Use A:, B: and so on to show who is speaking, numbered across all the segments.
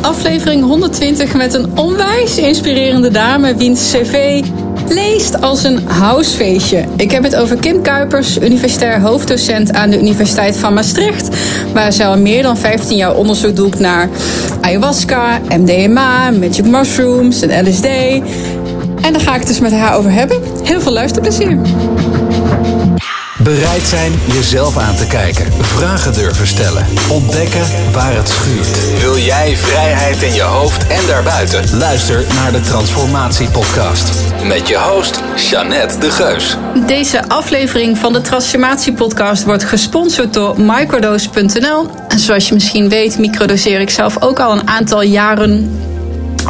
A: aflevering 120 met een onwijs inspirerende dame wiens cv leest als een housefeestje. Ik heb het over Kim Kuipers, universitair hoofddocent aan de Universiteit van Maastricht, waar ze al meer dan 15 jaar onderzoek doet naar ayahuasca, MDMA, magic mushrooms en LSD. En daar ga ik het dus met haar over hebben. Heel veel luisterplezier.
B: Bereid zijn jezelf aan te kijken. Vragen durven stellen. Ontdekken waar het schuurt. Wil jij vrijheid in je hoofd en daarbuiten? Luister naar de Transformatie Podcast. Met je host, Jeannette de Geus.
A: Deze aflevering van de Transformatie Podcast wordt gesponsord door microdose.nl. En zoals je misschien weet, microdoseer ik zelf ook al een aantal jaren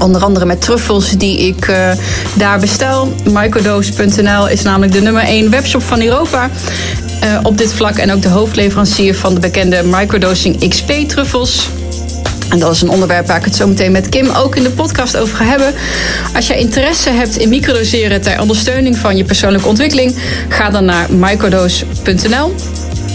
A: Onder andere met truffels die ik uh, daar bestel. Microdose.nl is namelijk de nummer 1 webshop van Europa. Uh, op dit vlak en ook de hoofdleverancier van de bekende microdosing XP truffels. En dat is een onderwerp waar ik het zo meteen met Kim ook in de podcast over ga hebben. Als jij interesse hebt in microdoseren ter ondersteuning van je persoonlijke ontwikkeling, ga dan naar microdose.nl.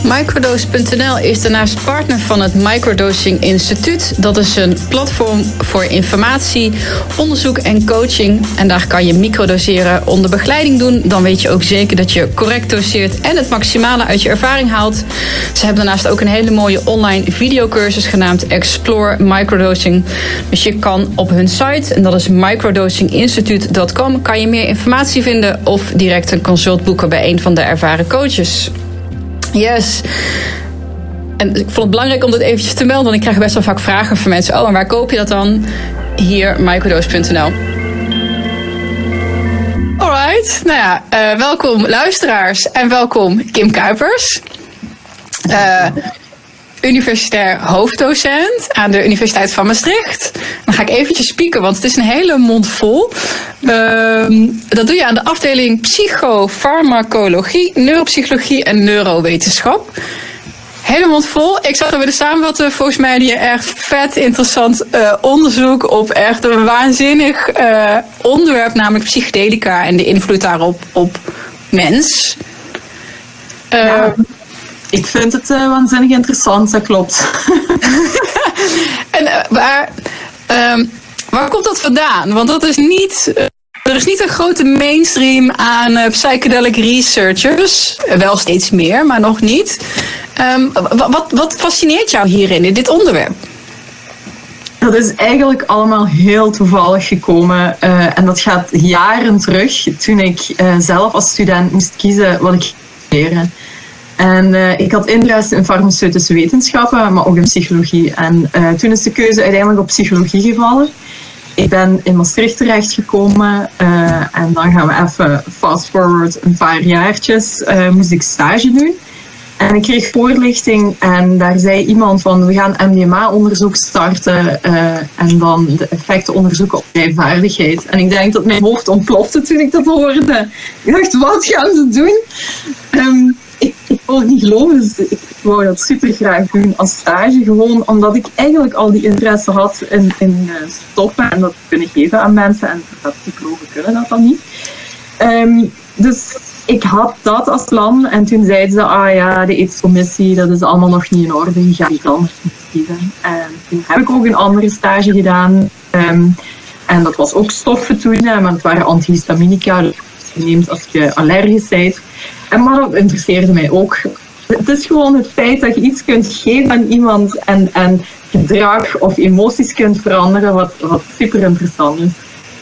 A: Microdose.nl is daarnaast partner van het Microdosing Instituut. Dat is een platform voor informatie, onderzoek en coaching. En daar kan je microdoseren onder begeleiding doen. Dan weet je ook zeker dat je correct doseert en het maximale uit je ervaring haalt. Ze hebben daarnaast ook een hele mooie online videocursus genaamd Explore Microdosing. Dus je kan op hun site, en dat is microdosinginstituut.com, kan je meer informatie vinden of direct een consult boeken bij een van de ervaren coaches. Yes. En ik vond het belangrijk om dit eventjes te melden, want ik krijg best wel vaak vragen van mensen. Oh, en waar koop je dat dan? Hier, microdose.nl. Alright, nou ja, uh, welkom luisteraars en welkom Kim Kuipers. Uh, universitair hoofddocent aan de Universiteit van Maastricht. Dan ga ik eventjes spieken, want het is een hele mond vol. Uh, dat doe je aan de afdeling psychofarmacologie, neuropsychologie en neurowetenschap. Hele mond vol. Ik zag we de samenvatten. Volgens mij die echt vet interessant uh, onderzoek op echt een waanzinnig uh, onderwerp, namelijk psychedelica en de invloed daarop op mens.
C: Ja. Ik vind het uh, waanzinnig interessant, dat klopt.
A: en uh, waar, uh, waar komt dat vandaan? Want dat is niet. Uh, er is niet een grote mainstream aan psychedelic researchers. Wel steeds meer, maar nog niet. Um, wat, wat fascineert jou hierin, in dit onderwerp?
C: Dat is eigenlijk allemaal heel toevallig gekomen. Uh, en dat gaat jaren terug, toen ik uh, zelf als student moest kiezen wat ik leren. En uh, ik had interesse in farmaceutische wetenschappen, maar ook in psychologie. En uh, toen is de keuze uiteindelijk op psychologie gevallen. Ik ben in Maastricht terechtgekomen uh, en dan gaan we even fast forward een paar jaartjes. moest ik stage doen. En ik kreeg voorlichting en daar zei iemand van we gaan MDMA-onderzoek starten en dan de effecten onderzoeken op vaardigheid. En ik denk dat mijn hoofd ontplofte toen ik dat hoorde. Ik dacht, wat gaan ze doen? Um, wil het niet geloven, dus ik, wou dat super graag doen als stage. Gewoon omdat ik eigenlijk al die interesse had in, in uh, stoffen en dat kunnen geven aan mensen. En dat psychologen kunnen dat dan niet. Um, dus ik had dat als plan en toen zeiden ze, ah ja, de ethische dat is allemaal nog niet in orde, je gaat iets anders kiezen. En toen heb ik ook een andere stage gedaan. Um, en dat was ook stoffen toen, maar het waren antihistaminica, dus neemt als je allergisch bent. En maar interesseerde mij ook. Het is gewoon het feit dat je iets kunt geven aan iemand en, en gedrag of emoties kunt veranderen, wat, wat super interessant is.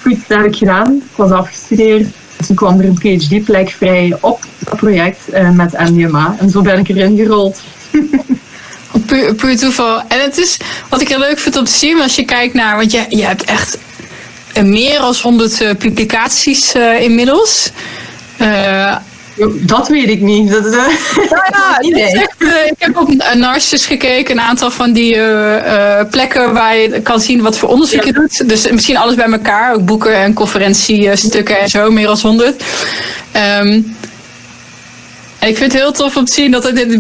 C: Goed, dat heb ik gedaan. Ik was afgestudeerd. Toen kwam er een PhD-plek vrij op dat project uh, met MDMA. En zo ben ik erin gerold.
A: puur, toeval. En het is wat ik heel leuk vind om te zien als je kijkt naar, want je, je hebt echt meer dan 100 uh, publicaties inmiddels.
C: Dat weet ik niet. Dat, uh,
A: ja, ja, echt, uh, ik heb op Narcissus gekeken, een aantal van die uh, plekken waar je kan zien wat voor onderzoek je ja. doet. Dus misschien alles bij elkaar, ook boeken en conferentiestukken en zo, meer dan honderd. Um, en ik vind het heel tof om te zien dat het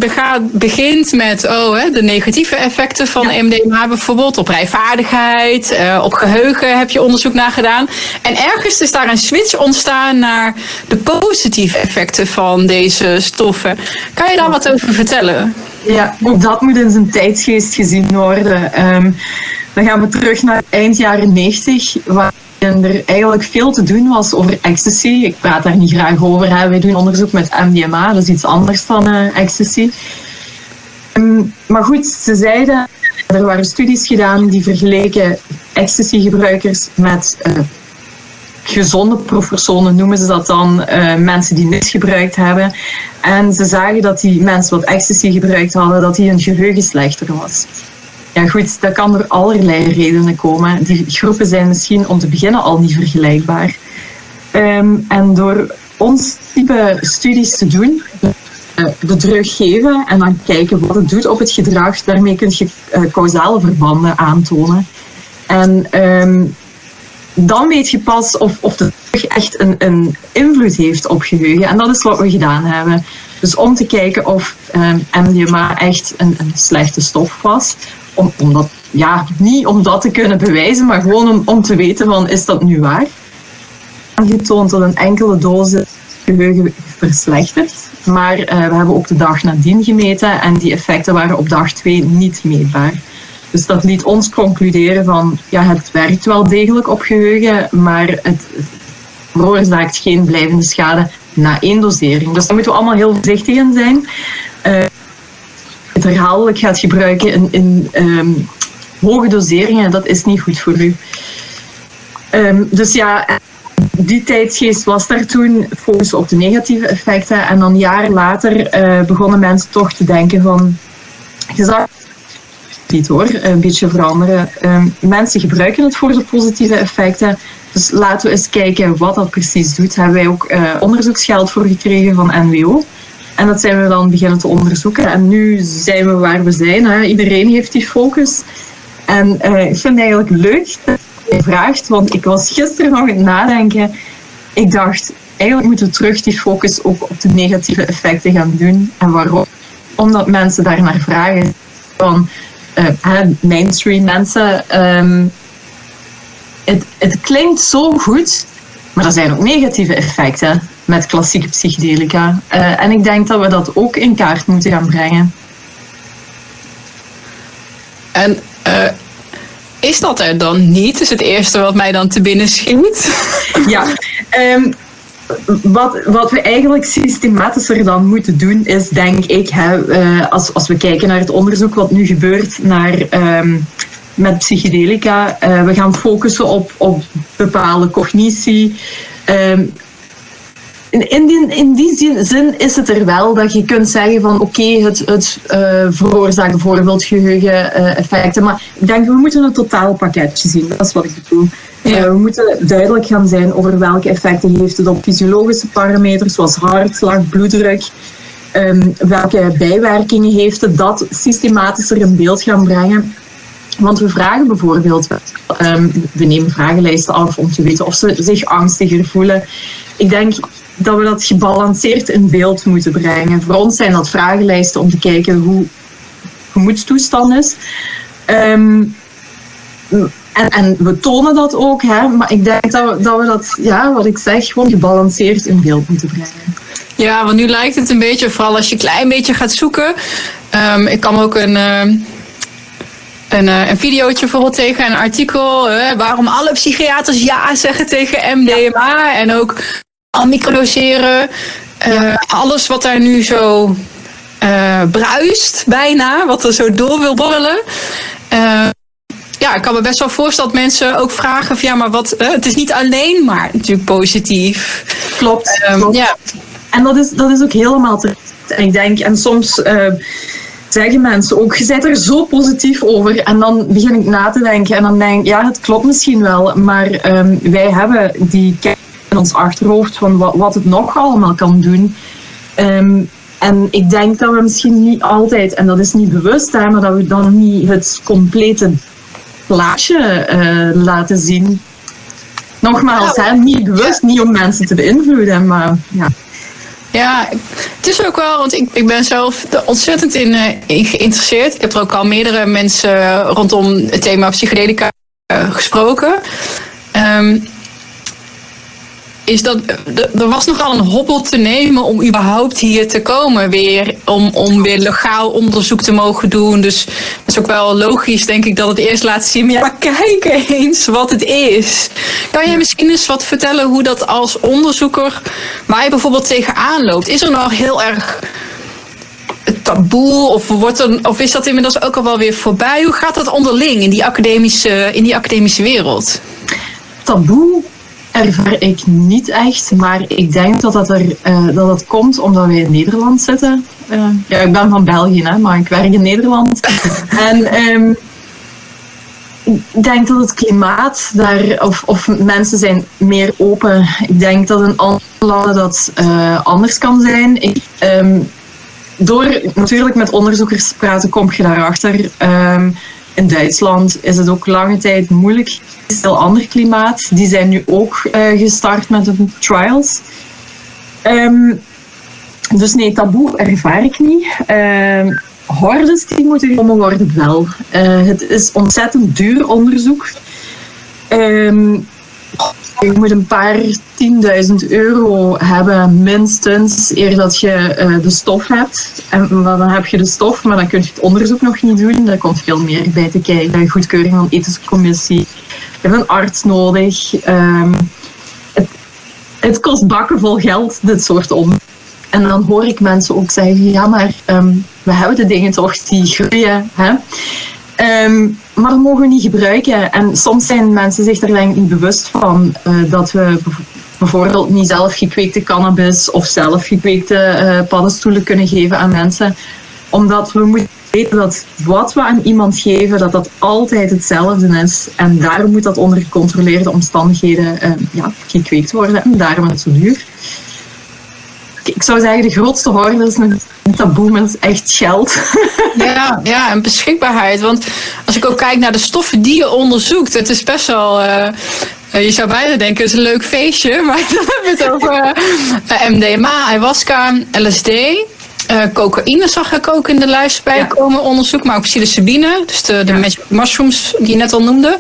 A: begint met oh, hè, de negatieve effecten van ja. MDMA bijvoorbeeld. Op rijvaardigheid, uh, op geheugen heb je onderzoek naar gedaan. En ergens is daar een switch ontstaan naar de positieve effecten van deze stoffen. Kan je daar wat over vertellen?
C: Ja, ook dat moet in zijn tijdsgeest gezien worden. Um, dan gaan we terug naar eind jaren 90, waar er eigenlijk veel te doen was over ecstasy. Ik praat daar niet graag over. Hè. Wij doen onderzoek met MDMA, dat is iets anders dan uh, ecstasy. Um, maar goed, ze zeiden, er waren studies gedaan die vergeleken ecstasy-gebruikers met uh, gezonde proefpersonen, noemen ze dat dan, uh, mensen die niks gebruikt hebben. En ze zagen dat die mensen wat ecstasy gebruikt hadden, dat die hun geheugen slechter was. Ja goed, dat kan door allerlei redenen komen. Die groepen zijn misschien om te beginnen al niet vergelijkbaar. Um, en door ons type studies te doen, de drug geven en dan kijken wat het doet op het gedrag, daarmee kun je uh, causale verbanden aantonen. En um, dan weet je pas of, of de drug echt een, een invloed heeft op geheugen. En dat is wat we gedaan hebben. Dus om te kijken of MDMA echt een, een slechte stof was, om, om dat, ja, niet om dat te kunnen bewijzen, maar gewoon om, om te weten van is dat nu waar. Aangetoond dat een enkele dosis geheugen verslechtert. Maar uh, we hebben ook de dag nadien gemeten en die effecten waren op dag 2 niet meetbaar. Dus dat liet ons concluderen van ja, het werkt wel degelijk op geheugen, maar het veroorzaakt geen blijvende schade na één dosering. Dus daar moeten we allemaal heel voorzichtig in zijn. Het herhaaldelijk gaat gebruiken in, in um, hoge doseringen, dat is niet goed voor u. Um, dus ja, die tijdsgeest was daar toen focus op de negatieve effecten. En dan jaren later uh, begonnen mensen toch te denken van... Je zag niet hoor, een beetje veranderen. Um, mensen gebruiken het voor de positieve effecten. Dus laten we eens kijken wat dat precies doet. Daar hebben wij ook uh, onderzoeksgeld voor gekregen van NWO. En dat zijn we dan beginnen te onderzoeken. En nu zijn we waar we zijn. Hè. Iedereen heeft die focus. En uh, ik vind het eigenlijk leuk dat je vraagt, want ik was gisteren nog aan het nadenken. Ik dacht, eigenlijk moeten we terug die focus ook op de negatieve effecten gaan doen. En waarom? Omdat mensen daar naar vragen. Van uh, mainstream mensen. Um, het, het klinkt zo goed, maar er zijn ook negatieve effecten met klassieke psychedelica. Uh, en ik denk dat we dat ook in kaart moeten gaan brengen.
A: En uh, is dat er dan niet? Is het eerste wat mij dan te binnen schiet?
C: Ja, um, wat, wat we eigenlijk systematischer dan moeten doen, is denk ik, hè, uh, als, als we kijken naar het onderzoek wat nu gebeurt naar, um, met psychedelica, uh, we gaan focussen op, op bepaalde cognitie. Um, in, in, die, in die zin, zin, is het er wel dat je kunt zeggen van oké, okay, het, het uh, veroorzaakt bijvoorbeeld geheugeneffecten. Maar ik denk we moeten een totaalpakketje zien. Dat is wat ik bedoel. Ja. Uh, we moeten duidelijk gaan zijn over welke effecten heeft het op fysiologische parameters zoals hartslag, bloeddruk. Um, welke bijwerkingen heeft het, dat systematischer in beeld gaan brengen. Want we vragen bijvoorbeeld, um, we nemen vragenlijsten af om te weten of ze zich angstiger voelen. Ik denk dat we dat gebalanceerd in beeld moeten brengen. Voor ons zijn dat vragenlijsten om te kijken hoe gemoedstoestand is. Um, en, we tonen dat ook, hè, maar ik denk dat we, dat we dat, ja, wat ik zeg, gewoon gebalanceerd in beeld moeten brengen.
A: Ja, want nu lijkt het een beetje, vooral als je een klein beetje gaat zoeken. Um, ik kan ook een, uh, een, uh, een videootje bijvoorbeeld tegen, een artikel. Uh, waarom alle psychiaters ja zeggen tegen MDMA. En ook al microdoseren. Ja. Alles wat daar nu zo bruist, bijna. Wat er zo door wil borrelen ja, ik kan me best wel voorstellen dat mensen ook vragen van ja, maar wat, het is niet alleen maar natuurlijk positief.
C: Klopt. Um, klopt. Ja. En dat is, dat is ook helemaal terecht. En ik denk, en soms zeggen mensen ook, je bent er zo positief over. En dan begin ik na te denken en dan denk ik, ja, het klopt misschien wel, maar um, wij hebben die kennis in ons achterhoofd van wat, wat het nog allemaal kan doen. Um, en ik denk dat we misschien niet altijd, en dat is niet bewust, hè, maar dat we dan niet het complete plaatje uh, laten zien. Nogmaals, hè, niet bewust, niet om mensen te beïnvloeden, maar ja.
A: Ja, het is ook wel, want ik, ik ben zelf ontzettend in, uh, in, geïnteresseerd. Ik heb er ook al meerdere mensen rondom het thema psychedelica uh, gesproken. Um, is dat er was nogal een hobbel te nemen om überhaupt hier te komen weer. Om, om weer legaal onderzoek te mogen doen. Dus dat is ook wel logisch, denk ik, dat het eerst laat zien. Maar ja, kijk eens wat het is. Kan jij misschien eens wat vertellen hoe dat als onderzoeker, waar je bijvoorbeeld tegenaan loopt? Is er nog heel erg taboe? Of, wordt er, of is dat inmiddels ook al wel weer voorbij? Hoe gaat dat onderling in die academische, in die academische wereld?
C: Taboe ervaar ik niet echt, maar ik denk dat dat, er, uh, dat het komt omdat wij in Nederland zitten. Uh, ja, ik ben van België, hè, maar ik werk in Nederland. en um, ik denk dat het klimaat daar, of, of mensen zijn meer open. Ik denk dat in andere landen dat uh, anders kan zijn. Ik, um, door natuurlijk met onderzoekers te praten, kom je daarachter. Um, in Duitsland is het ook lange tijd moeilijk. Het is een heel ander klimaat. Die zijn nu ook uh, gestart met de trials. Um, dus nee, taboe ervaar ik niet. Uh, hordes die moeten genomen worden wel. Uh, het is ontzettend duur onderzoek. Um, je moet een paar tienduizend euro hebben, minstens, eer dat je uh, de stof hebt. En dan heb je de stof, maar dan kun je het onderzoek nog niet doen. Daar komt veel meer bij te kijken. Goedkeuring van ethische commissie. Je hebt een arts nodig. Um, het, het, kost bakken vol geld, dit soort om. En dan hoor ik mensen ook zeggen, ja, maar um, we hebben de dingen toch die groeien. Hè? Um, maar dat mogen we niet gebruiken. En soms zijn mensen zich er denk niet bewust van uh, dat we bijvoorbeeld niet zelf gekweekte cannabis of zelf gekweekte uh, paddenstoelen kunnen geven aan mensen. Omdat we moeten weten dat wat we aan iemand geven, dat dat altijd hetzelfde is. En daarom moet dat onder gecontroleerde omstandigheden uh, ja, gekweekt worden. En daarom is het zo duur. Ik zou zeggen, de grootste horde is een taboe met echt geld.
A: Ja, ja, en beschikbaarheid. Want als ik ook kijk naar de stoffen die je onderzoekt, het is best wel. Uh, je zou bijna denken, het is een leuk feestje, maar dan hebben we het over uh, MDMA, ayahuasca, LSD. Uh, cocaïne zag ik ook in de lijst bij ja. komen onderzoek, maar ook psilocybine, dus de, de ja. mushrooms die je net al noemde.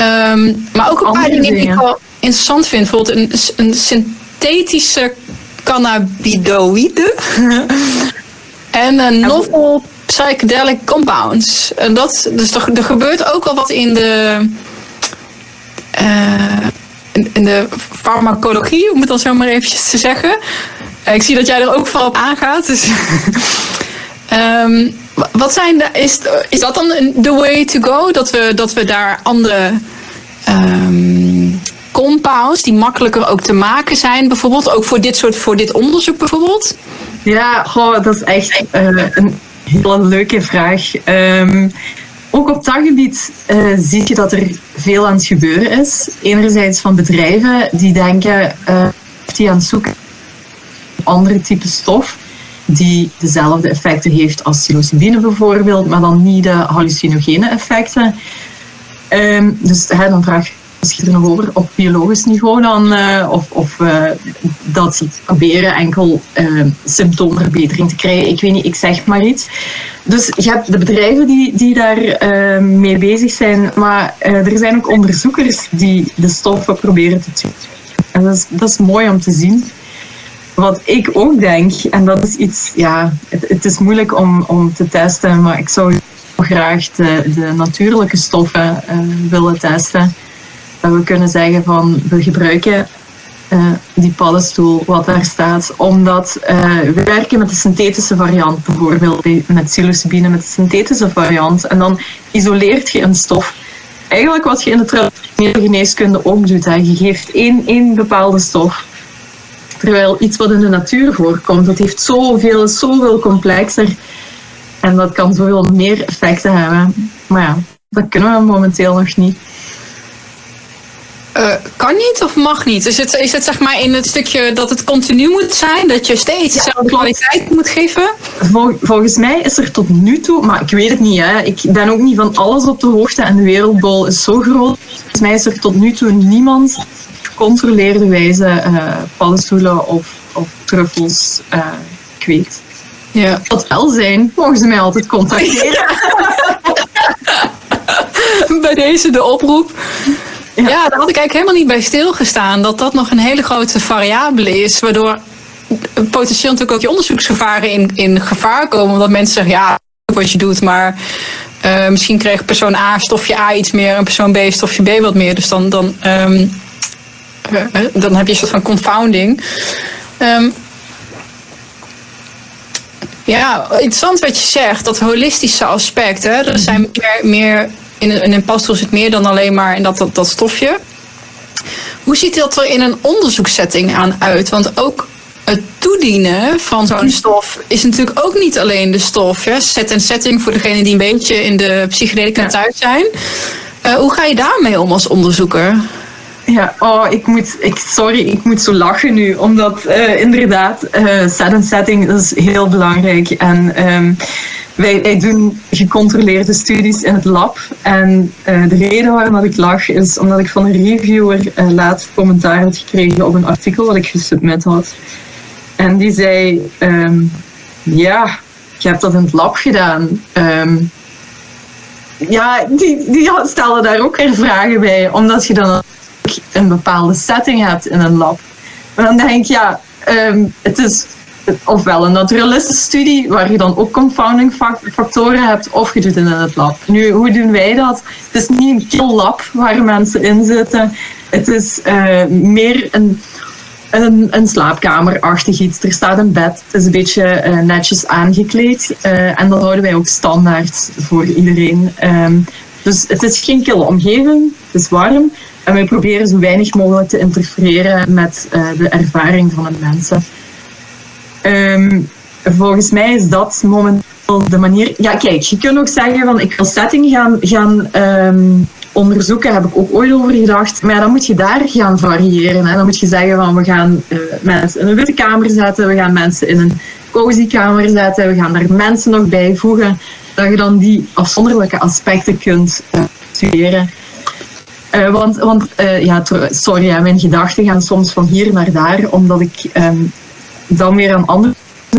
A: Um, maar ook een paar dingen die ik wel interessant vind. Bijvoorbeeld een, een synthetische cannabinoïden en een novel psychedelic compounds. En dat, dus er, er gebeurt ook al wat in de, uh, in, in, de farmacologie, om het dan zo maar eventjes te zeggen. Ik zie dat jij er ook vooral op aangaat. Dus um, wat zijn de, is, is dat dan de way to go? Dat we, dat we daar andere um, compounds die makkelijker ook te maken zijn, bijvoorbeeld ook voor dit soort voor dit onderzoek bijvoorbeeld?
C: Ja, goh, dat is echt uh, een hele leuke vraag. Um, ook op dat gebied uh, zie je dat er veel aan het gebeuren is. Enerzijds van bedrijven die denken, uh, die aan het zoeken andere type stof die dezelfde effecten heeft als psilocybine bijvoorbeeld, maar dan niet de hallucinogene effecten. Um, dus hè, dan vraag misschien nog over op biologisch niveau dan, uh, of, of uh, dat ze proberen enkel uh, symptoomverbetering te krijgen. Ik weet niet, ik zeg maar iets. Dus je hebt de bedrijven die, die daar mee bezig zijn, maar er zijn ook onderzoekers die de stoffen proberen te trekken. En dat is, dat is mooi om te zien. Wat ik ook denk, en dat is iets, ja, het, het is moeilijk om, om te testen, maar ik zou graag de natuurlijke stoffen willen testen we kunnen zeggen van we gebruiken uh, die paddenstoel wat daar staat, omdat uh, we werken met de synthetische variant, bijvoorbeeld met psilocybine met de synthetische variant, en dan isoleert je een stof. Eigenlijk wat je in de traditionele geneeskunde ook doet, hè. je geeft één, één bepaalde stof. Terwijl iets wat in de natuur voorkomt, dat heeft zoveel, zoveel complexer. En dat kan zoveel meer effecten hebben. Maar ja, dat kunnen we momenteel nog niet.
A: Uh, kan niet of mag niet? Is het, is het zeg maar in het stukje dat het continu moet zijn? Dat je steeds dezelfde ja, kwaliteit moet geven?
C: Vol, volgens mij is er tot nu toe, maar ik weet het niet. Hè. Ik ben ook niet van alles op de hoogte en de wereldbol is zo groot. Volgens mij is er tot nu toe niemand gecontroleerde wijze uh, paddenstoelen of, of truffels uh, kweekt. Ja. Dat wel zijn, mogen ze mij altijd contacteren.
A: Bij deze de oproep. Ja. daar had ik eigenlijk helemaal niet bij stilgestaan. Dat dat nog een hele grote variabele is. Waardoor potentieel natuurlijk ook je onderzoeksgevaren in, in gevaar komen. Omdat mensen zeggen, ja, wat je doet, maar uh, misschien kreeg persoon A stofje A iets meer en persoon B stofje B wat meer. Dus dan, dan, um, uh, dan heb je een soort van confounding. Um, ja, interessant wat je zegt, dat holistische aspect. Hè? Er zijn meer, meer in, een, in een pastel zit meer dan alleen maar in dat, dat, dat stofje. Hoe ziet dat er in een onderzoekssetting aan uit? Want ook het toedienen van zo'n stof is natuurlijk ook niet alleen de stof. Hè? Set en setting voor degene die een beetje in de psychedelica thuis zijn. Uh, hoe ga je daarmee om als onderzoeker?
C: Ja, oh, ik moet, ik, sorry, ik moet zo lachen nu, omdat uh, inderdaad, uh, set en setting is heel belangrijk. En um, wij, doen gecontroleerde studies in het lab. En uh, de reden waarom ik lach is omdat ik van een reviewer laat commentaar had gekregen op een artikel wat ik gesubmit had. En die zei, um, ja, je hebt dat in het lab gedaan. Um, ja, die, die stelde daar ook weer vragen bij, omdat je dan een bepaalde setting hebt in een lab. Maar dan denk ik, ja, um, het is ofwel een naturalistische studie waar je dan ook confounding factoren hebt, of je doet het in het lab. Nu, hoe doen wij dat? Het is niet een kill lab waar mensen in zitten. Het is uh, meer een, een, een slaapkamerachtig iets. Er staat een bed, het is een beetje uh, netjes aangekleed. Uh, en dat houden wij ook standaard voor iedereen. Um, dus het is geen kille omgeving, het is warm. En wij proberen zo weinig mogelijk te interfereren met de ervaring van de mensen. Um, volgens mij is dat momenteel de manier. Ja, kijk, je kunt ook zeggen van ik wil setting gaan, gaan um, onderzoeken, heb ik ook ooit over gedacht. Maar dan moet je daar gaan variëren. Hè. Dan moet je zeggen van we gaan uh, mensen in een witte kamer zetten, we gaan mensen in een cozy kamer zetten, we gaan daar mensen nog bijvoegen. Dat je dan die afzonderlijke aspecten kunt uh, studeren. Uh, want, want ja, sorry, mijn gedachten gaan soms van hier naar daar, omdat ik um, dan weer aan andere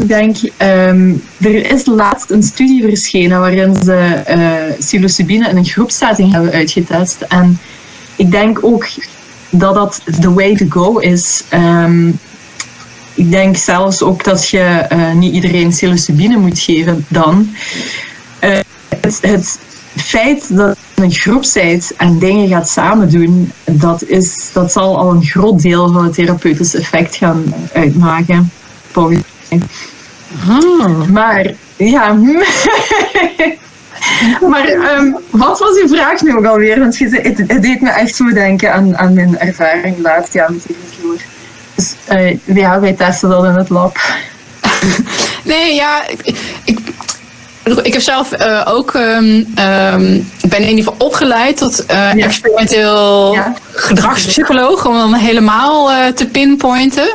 C: denk. Um, er is laatst een studie verschenen waarin ze uh, psilocybine in een groepsetting hebben uitgetest. En ik denk ook dat dat the way to go is. Um, ik denk zelfs ook dat je niet iedereen psilocybine moet geven dan. het, het feit dat je een groep bent en dingen gaat samen doen, dat, is, dat zal al een groot deel van het therapeutische effect gaan uitmaken. Volgens mij.
A: Ah.
C: Maar ja. maar um, wat was uw vraag nu ook alweer? Want het, het deed me echt zo denken aan, aan mijn ervaring laatst jaar met de vloer. Dus uh, ja, wij testen dat in het lab.
A: nee, ja, ik, ik ik heb zelf uh, ook, um, um, ben in ieder geval opgeleid tot uh, ja. experimenteel ja. gedragspsycholoog, om dan helemaal uh, te pinpointen.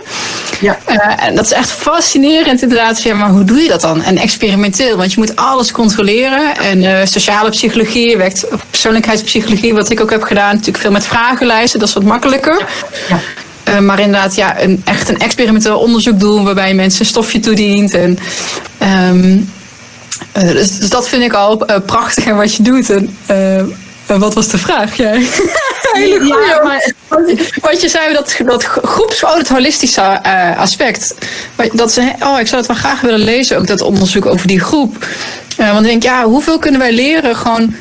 C: Ja.
A: en dat is echt fascinerend inderdaad. Ja, maar hoe doe je dat dan? En experimenteel, want je moet alles controleren. En sociale psychologie, werkt persoonlijkheidspsychologie, wat ik ook heb gedaan. Natuurlijk veel met vragenlijsten, dat is wat makkelijker.
C: Ja.
A: Uh, maar inderdaad, ja, een, echt een experimenteel onderzoek doen waarbij je mensen een stofje toedient. En, um, uh, dus, dus, dat vind ik al uh, prachtig en wat je doet. En, uh, wat was de vraag? Ja. Hele ja, maar... Wat je zei, dat, dat groeps, oh, het holistische aspect. Dat ze, oh, ik zou het wel graag willen lezen, ook dat onderzoek over die groep. want ik denk, ja, hoeveel kunnen wij leren gewoon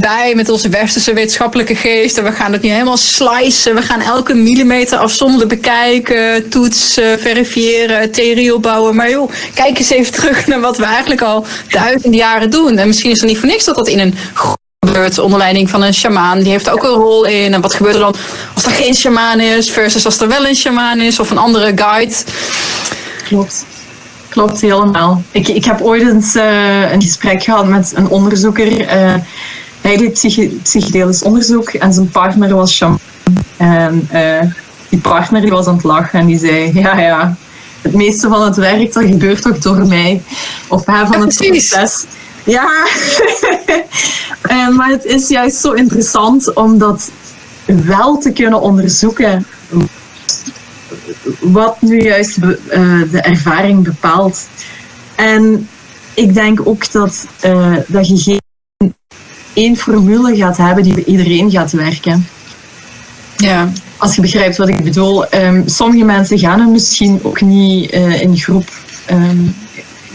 A: wij met onze westerse wetenschappelijke geest. En we gaan het nu helemaal slicen. We gaan elke millimeter afzonderlijk bekijken, toetsen, verifiëren, theorie opbouwen. Maar joh, kijk eens even terug naar wat we eigenlijk al duizenden jaren doen. En misschien is het niet voor niks dat dat in een gebeurt onder leiding van een shamaan. Die heeft ook een rol in. En wat gebeurt er dan als er geen shamaan is versus als er wel een shamaan is of een andere guide?
C: Klopt. Klopt, helemaal. Ik, ik heb ooit eens uh, een gesprek gehad met een onderzoeker. Uh, hij deed psych psychedelisch onderzoek en zijn partner was shaman. En uh, die partner die was aan het lachen en die zei, ja ja, het meeste van het werk dat gebeurt toch door mij. Of hè, van het proces. Ja, uh, maar het is juist zo interessant om dat wel te kunnen onderzoeken. Wat nu juist uh, de ervaring bepaalt. En ik denk ook dat, dat je geen één formule gaat hebben die bij iedereen gaat werken.
A: Ja.
C: Als je begrijpt wat ik bedoel. Ehm, sommige mensen gaan het misschien ook niet uh, in groep ehm,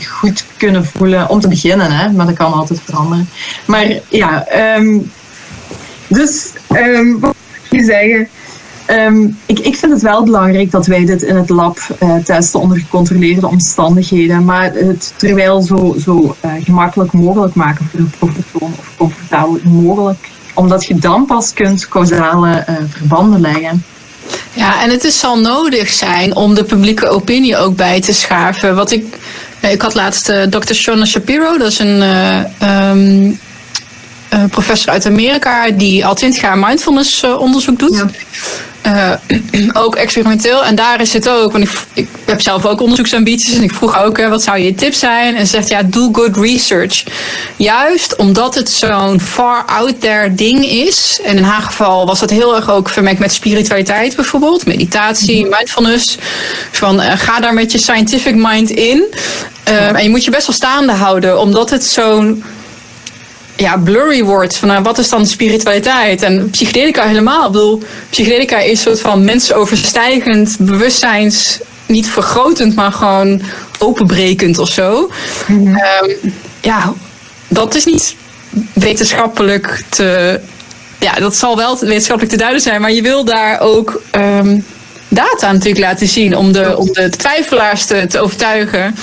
C: goed kunnen voelen. Om te beginnen, hè, maar dat kan altijd veranderen. Maar ja, ehm, dus wat wil je zeggen? Um, ik, ik vind het wel belangrijk dat wij dit in het lab uh, testen onder gecontroleerde omstandigheden, maar het terwijl zo, zo uh, gemakkelijk mogelijk maken voor de proefpersoon of comfortabel mogelijk, omdat je dan pas kunt causale uh, verbanden leggen.
A: Ja, en het is zal nodig zijn om de publieke opinie ook bij te schaven. Wat ik, ik had laatst Dr. Shona Shapiro, dat is een um, professor uit Amerika die al twintig jaar mindfulness onderzoek doet. Ja. Uh, ook experimenteel. En daar is het ook. Want ik, ik heb zelf ook onderzoeksambities. En ik vroeg ook, uh, wat zou je tip zijn? En ze zegt, ja, do good research. Juist omdat het zo'n far out there ding is. En in haar geval was dat heel erg ook vermengd met spiritualiteit bijvoorbeeld. Meditatie, mhm. mindfulness. Van, uh, ga daar met je scientific mind in. en je moet je best wel staande houden. Omdat het zo'n ja, blurry wordt. Van nou, wat is dan spiritualiteit? En psychedelica helemaal. Ik bedoel, psychedelica is een soort van mensoverstijgend, bewustzijns, niet vergrotend, maar gewoon openbrekend of zo. Mhm. Ehm, ja, dat is niet wetenschappelijk te. Ja, dat zal wel wetenschappelijk te duiden zijn, maar je wil daar ook ehm, data natuurlijk laten zien om de, om de twijfelaars te, te overtuigen.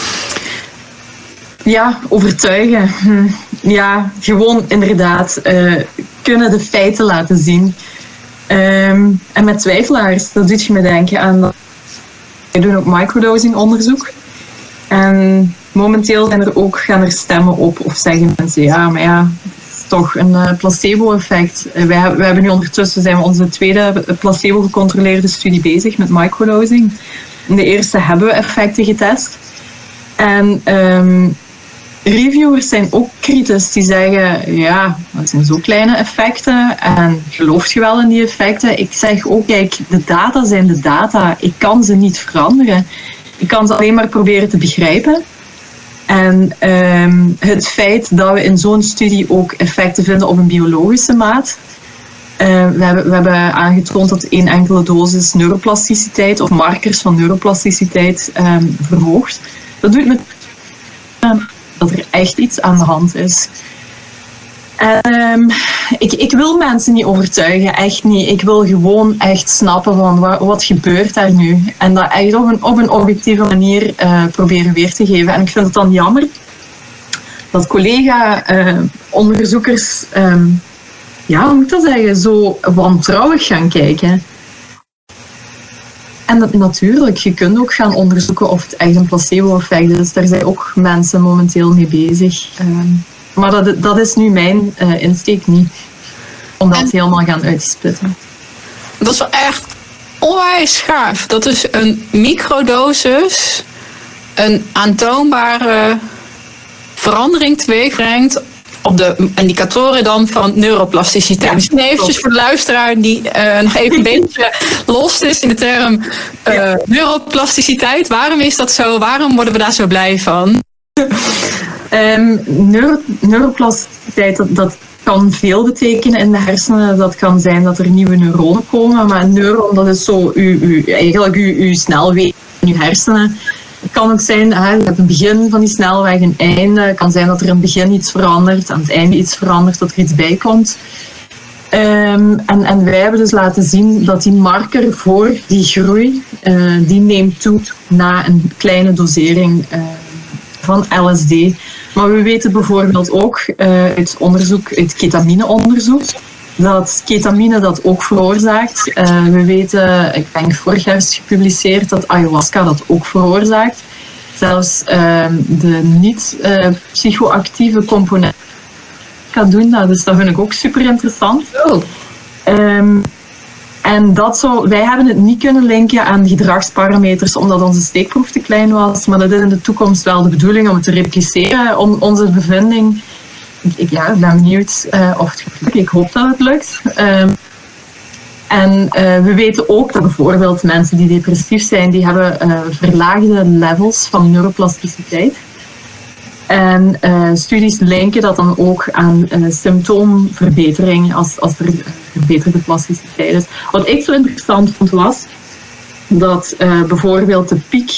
C: Ja, overtuigen. Hm ja, gewoon inderdaad uh, kunnen de feiten laten zien. Um, en met twijfelaars, dat doet je me denken aan. Wij doen ook microdosing onderzoek. En momenteel zijn er ook, gaan er stemmen op of zeggen mensen ja, maar ja, het is toch een uh, placebo-effect. Uh, wij, wij hebben nu ondertussen zijn we onze tweede placebo-gecontroleerde studie bezig met microdosing. In de eerste hebben we effecten getest. En um, reviewers zijn ook kritisch. Die zeggen, ja, dat zijn zo kleine effecten en gelooft je wel in die effecten? Ik zeg ook, kijk, de data zijn de data. Ik kan ze niet veranderen. Ik kan ze alleen maar proberen te begrijpen. En um, het feit dat we in zo'n studie ook effecten vinden op een biologische maat. Uh, we, hebben, we hebben aangetoond dat één enkele dosis neuroplasticiteit of markers van neuroplasticiteit um, verhoogt. Dat doet me dat er echt iets aan de hand is. Um, ik, ik wil mensen niet overtuigen, echt niet. Ik wil gewoon echt snappen van wat, wat gebeurt daar nu. En dat echt op een, op een objectieve manier uh, proberen weer te geven. En ik vind het dan jammer dat collega-onderzoekers, eh, um, ja, hoe moet ik dat zeggen, zo wantrouwig gaan kijken. En dat, natuurlijk, je kunt ook gaan onderzoeken of het echt een placebo-effect is. Daar zijn ook mensen momenteel mee bezig. Ehm, maar dat, dat is nu mijn uh, insteek niet. Om dat helemaal gaan uitsplitten.
A: Dat is wel echt onwijs gaaf. Dat is een microdosis een aantoonbare verandering teweeg brengt op de indicatoren dan van neuroplasticiteit. Misschien eventjes voor de luisteraar die uh, nog even een beetje lost is in de term uh, neuroplasticiteit. Waarom is dat zo? Waarom worden we daar zo blij van?
C: Um, neuro, neuroplasticiteit, dat, dat kan veel betekenen in de hersenen. Dat kan zijn dat er nieuwe neuronen komen, maar een neuron dat is zo u, u, eigenlijk uw, uw snelweg in uw hersenen. Het kan ook zijn, hè, je hebt een begin van die snelweg, een einde. Het kan zijn dat er in het begin iets verandert, aan het einde iets verandert, dat er iets bij komt. Um, en, en wij hebben dus laten zien dat die marker voor die groei, uh, die neemt toe na een kleine dosering uh, van LSD. Maar we weten bijvoorbeeld ook uh, uit onderzoek, uit ketamineonderzoek, dat ketamine dat ook veroorzaakt. Uh, we weten, ik denk vorig jaar is gepubliceerd dat ayahuasca dat ook veroorzaakt. Zelfs uh, de niet-psychoactieve uh, component kan doen dat. Dus dat vind ik ook super interessant. Oh. Um, en dat zo, wij hebben het niet kunnen linken aan gedragsparameters omdat onze steekproef te klein was. Maar dat is in de toekomst wel de bedoeling om het te repliceren, om onze bevinding ik, ja, ben benieuwd uh, of het lukt. Ik hoop dat het lukt. Uh, en uh, we weten ook dat bijvoorbeeld mensen die depressief zijn, die hebben uh, verlaagde levels van neuroplasticiteit. En studies linken dat dan ook aan symptoomverbetering als, als er verbeterde plasticiteit is. Wat ik zo interessant vond was dat bijvoorbeeld de piek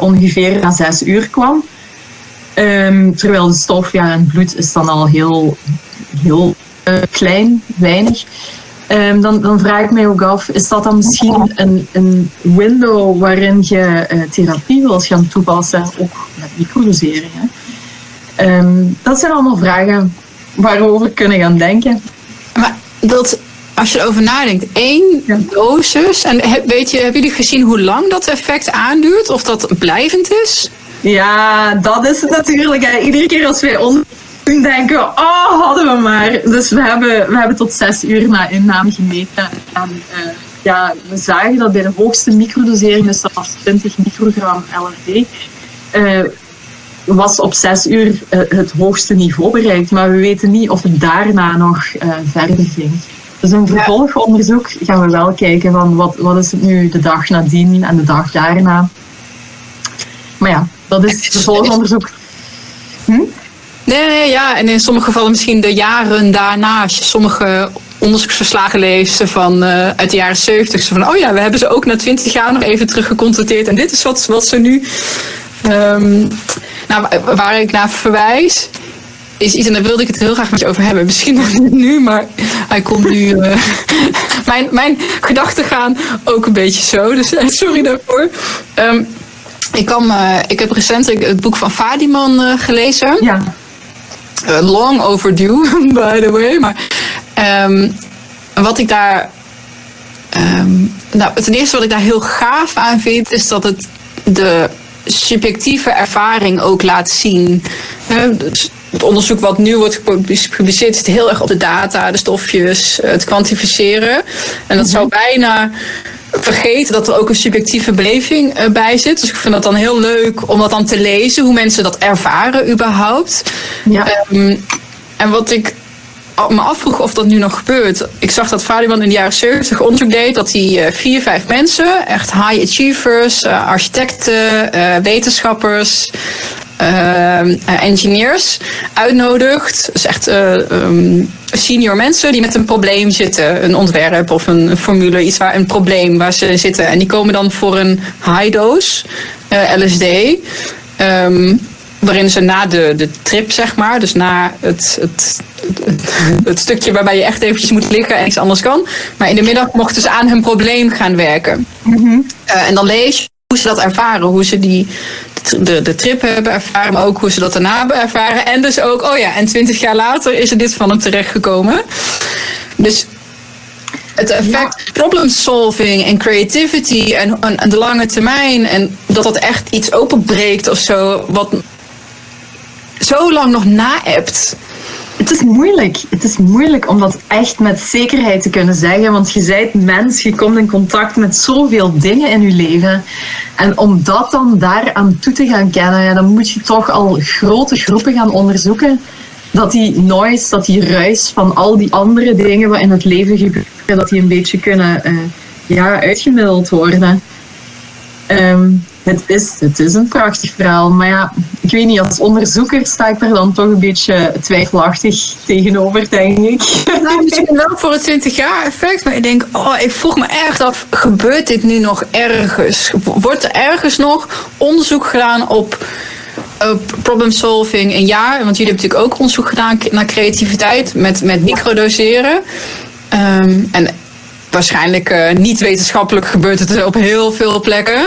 C: ongeveer na zes uur kwam. Um, terwijl de stof ja, in bloed is dan al heel, heel klein, weinig. Um, dan, dan, vraag ik mij ook af, is dat dan misschien een, een window waarin je uh, therapie wilt gaan toepassen, ook met microdoseringen? Um, dat zijn allemaal vragen waarover we kunnen gaan denken.
A: Maar dat, als je erover nadenkt, één ja. dosis, en weet je, hebben jullie gezien hoe lang dat effect aanduurt? Of dat blijvend is?
C: Ja, dat is het natuurlijk. Hè. Iedere keer als wij on toen denken we, oh, hadden we maar. Dus we hebben, we hebben tot zes uur na inname gemeten. En uh, ja, we zagen dat bij de hoogste microdosering, dus dat was 20 microgram LSD, uh, was op zes uur uh, het hoogste niveau bereikt. Maar we weten niet of het daarna nog verder ging. Dus in vervolgonderzoek gaan we wel kijken van wat, wat is het nu de dag nadien en de dag daarna. Maar ja, dat is vervolgonderzoek.
A: Hm? Nee, nee, ja. En in sommige gevallen misschien de jaren daarna. Als je sommige onderzoeksverslagen leest van, uh, uit de jaren 70. Van, oh ja, we hebben ze ook na 20 jaar nog even teruggeconstateerd. En dit is wat, wat ze nu... Um, nou, waar ik naar verwijs, is iets, en daar wilde ik het heel graag met je over hebben. Misschien nog niet nu, maar hij komt nu. Uh, mijn, mijn gedachten gaan ook een beetje zo, dus uh, sorry daarvoor. Um, ik, kwam, uh, ik heb recentelijk het boek van Fadiman gelezen.
C: Ja.
A: Uh, long overdue, by the way. Maar um, wat ik daar. Um, nou, ten eerste wat ik daar heel gaaf aan vind, is dat het de subjectieve ervaring ook laat zien. Uh, dus het onderzoek wat nu wordt gepubliceerd zit heel erg op de data, de stofjes, het kwantificeren. En dat zou bijna vergeten dat er ook een subjectieve beleving uh, bij zit. Dus ik vind dat dan heel leuk om dat dan te lezen, hoe mensen dat ervaren überhaupt.
C: Ja.
A: Um, en wat ik me afvroeg of dat nu nog gebeurt. Ik zag dat Fadiman in de jaren 70 onderzoek deed dat hij uh, vier, vijf mensen, echt high achievers, uh, architecten, wetenschappers, uh, engineers uitnodigt. Dus echt um, senior mensen die met een probleem zitten. Een ontwerp of een formule, iets waar een probleem waar ze zitten. En die komen dan voor een high dose uh, LSD. Um, waarin ze na de, de trip, zeg maar, dus na het, het, het, stukje waarbij je echt eventjes moet liggen en iets anders kan. Maar in de middag mochten ze aan hun probleem gaan werken.
C: Mm -hmm.
A: uh, en dan lees je hoe ze dat ervaren, hoe ze die, de, de trip hebben ervaren, maar ook hoe ze dat daarna hebben ervaren. En dus ook, oh ja, en twintig jaar later is er dit van hem terechtgekomen. Dus het effect ja. problem solving en creativity en, en, en, de lange termijn en dat dat echt iets openbreekt of zo, wat zo lang nog na-appt.
C: Het is moeilijk. Het is moeilijk om dat echt met zekerheid te kunnen zeggen. Want je bent mens, je komt in contact met zoveel dingen in je leven. En om dat dan daaraan toe te gaan kennen, ja, dan moet je toch al grote groepen gaan onderzoeken. Dat die noise, dat die ruis van al die andere dingen wat in het leven gebeuren, dat die een beetje kunnen uh, ja, uitgemiddeld worden. Um, het is, het is een prachtig verhaal. Maar ja, ik weet niet, als onderzoeker sta ik er dan toch een beetje twijfelachtig tegenover, denk ik.
A: Nou, misschien wel voor het 20 jaar effect. Maar ik denk, oh, ik vroeg me echt af, gebeurt dit nu nog ergens? Wordt er ergens nog onderzoek gedaan op problem solving een jaar? Want jullie hebben natuurlijk ook onderzoek gedaan naar creativiteit met, met microdoseren. Um, en waarschijnlijk uh, niet wetenschappelijk gebeurt het op heel veel plekken.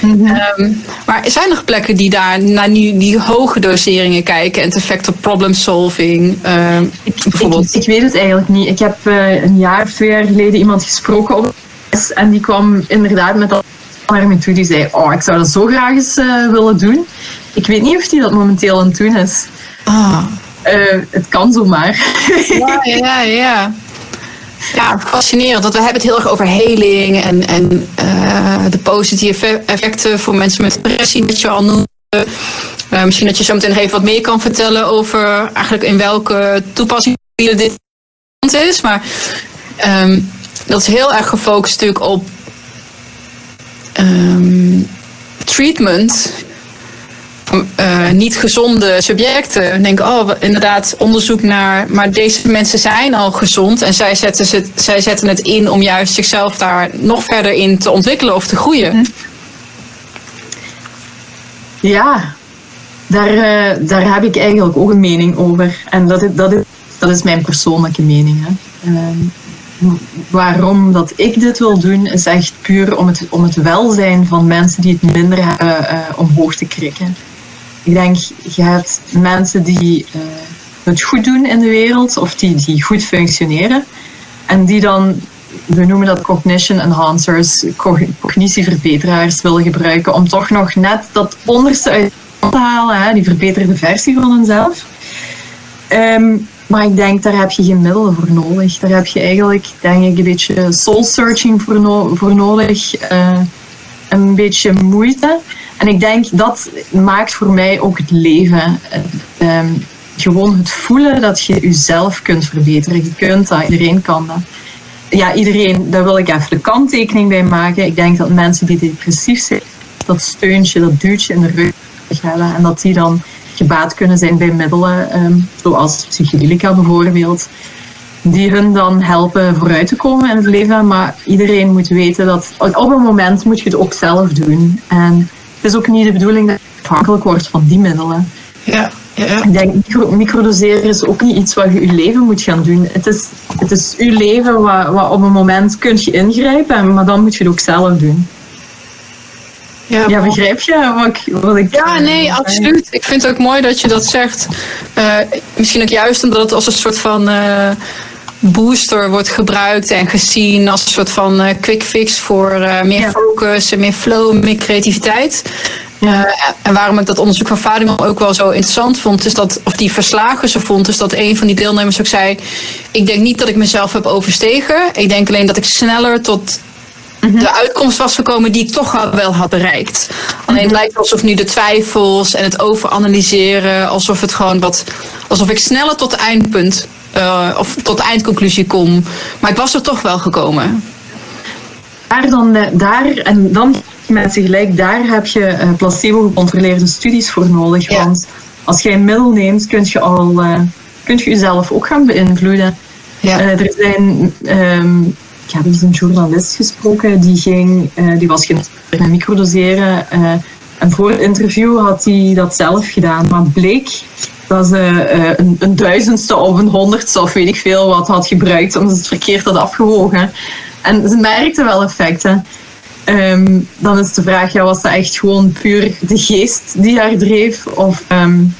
C: Mm-hmm.
A: Um, maar zijn er plekken die daar naar die, die hoge doseringen kijken en het effect op problem solving? Uh, bijvoorbeeld?
C: Ik, ik, weet het eigenlijk niet. Ik heb uh, een jaar of twee jaar geleden iemand gesproken op en die kwam inderdaad met dat naar me toe. Die zei: Oh, ik zou dat zo graag eens uh, willen doen. Ik weet niet of die dat momenteel aan het doen is.
A: Ah.
C: het kan zomaar.
A: Ja, ja, ja. Ja, fascinerend. Want we hebben het heel erg over heling en, en uh, de positieve effecten voor mensen met depressie, wat je al noemde. Uh, misschien dat je zo meteen even wat meer kan vertellen over eigenlijk in welke toepassing dit is. Maar um, dat is heel erg gefocust natuurlijk op um, treatment. Uh, niet gezonde subjecten. Denken, oh, inderdaad, onderzoek naar. Maar deze mensen zijn al gezond en zij zetten, ze, zij zetten het in om juist zichzelf daar nog verder in te ontwikkelen of te groeien. Mhm.
C: Ja, daar, uh, daar heb ik eigenlijk ook een mening over. En dat is, dat is, dat is mijn persoonlijke mening. Hè. Uh, waarom dat ik dit wil doen, is echt puur om het, om het welzijn van mensen die het minder hebben uh, omhoog te krikken. Ik denk, je hebt mensen die het goed doen in de wereld of die, die goed functioneren. En die dan, we noemen dat cognition enhancers, cognitieverbeteraars willen gebruiken om toch nog net dat onderste uit te halen, hè, die verbeterde versie van hunzelf. Ehm, maar ik denk, daar heb je geen middelen voor nodig. Daar heb je eigenlijk, denk ik, een beetje soul searching voor, voor nodig. Uh, een beetje moeite. En ik denk, dat maakt voor mij ook het leven. Uh, gewoon het voelen dat je jezelf kunt verbeteren. Je kunt dat, iedereen kan dat. Ja, iedereen, daar wil ik even de kanttekening bij maken. Ik denk dat mensen die depressief zijn, dat steuntje, dat duwtje in de rug hebben. En dat die dan gebaat kunnen zijn bij middelen, um, zoals psychedelica bijvoorbeeld, die hun dan helpen vooruit te komen in het leven. Maar iedereen moet weten dat op een moment moet je het ook zelf doen. En is ook niet de bedoeling dat je afhankelijk wordt van die middelen.
A: Ja. Ja.
C: Ik denk, micro, microdoseren is ook niet iets wat je je leven moet gaan doen. Het is, het is je leven wat, wat op een moment kun je ingrijpen, maar dan moet je het ook zelf doen. Ja, ja begrijp je wat ik, wat ik...
A: Ja, nee, absoluut. Ik vind het ook mooi dat je dat zegt. Uh, misschien ook juist omdat het als een soort van... Uh, booster wordt gebruikt en gezien als een soort van uh, quick fix voor meer focus en meer flow, meer creativiteit. Ja. en waarom ik dat onderzoek van Fatima ook wel zo interessant vond, is dat, of die verslagen ze vond, is dat een van die deelnemers ook zei: Ik denk niet dat ik mezelf heb overstegen. Ik denk alleen dat ik sneller tot Mhm. de uitkomst was gekomen die ik toch wel had bereikt. Alleen het mhm. lijkt alsof nu de twijfels en het overanalyseren, alsof het gewoon wat, alsof ik sneller tot het eindpunt uh, of tot de eindconclusie kom. Maar ik was er toch wel gekomen.
C: Daar dan, eh, daar en dan mensen gelijk, daar heb je uh, placebo-gecontroleerde studies voor nodig. Want als jij een middel neemt, kun je al uh, kun je jezelf ook gaan beïnvloeden. Ja. er zijn um, ik heb eens een journalist gesproken, die, ging, uh, die was geïnteresseerd in microdoseren. En voor het interview had hij dat zelf gedaan. Maar bleek dat ze uh, een, een, duizendste of een honderdste of weet ik veel wat had gebruikt, omdat ze het verkeerd had afgewogen. En ze merkte wel effecten. Um, dan is de vraag, ja, was dat echt gewoon puur de geest die haar dreef? Of, um,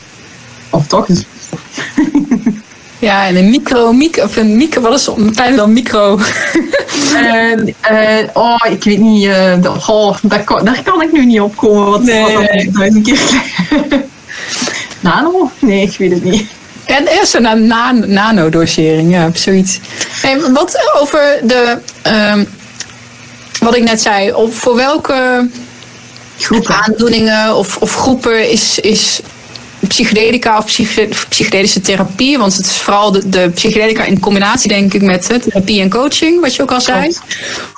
C: of toch?
A: Ja, en een micro, micro of een micro, wat is kleiner dan micro?
C: uh, uh, oh, ik weet niet, uh, oh, daar, kan, daar kan ik nu niet op komen. Wat, nee. wat duizend keer Nano? Nee, ik weet het niet.
A: En eerst een nano-dosering, ja, zoiets. Hey, wat over de, uh, wat ik net zei, op, voor welke groepen. aandoeningen of, of groepen is, is psychedelica of psychedelische therapie. Want het is vooral de, de psychedelica in combinatie, denk ik, met therapie en coaching, wat je ook al zei.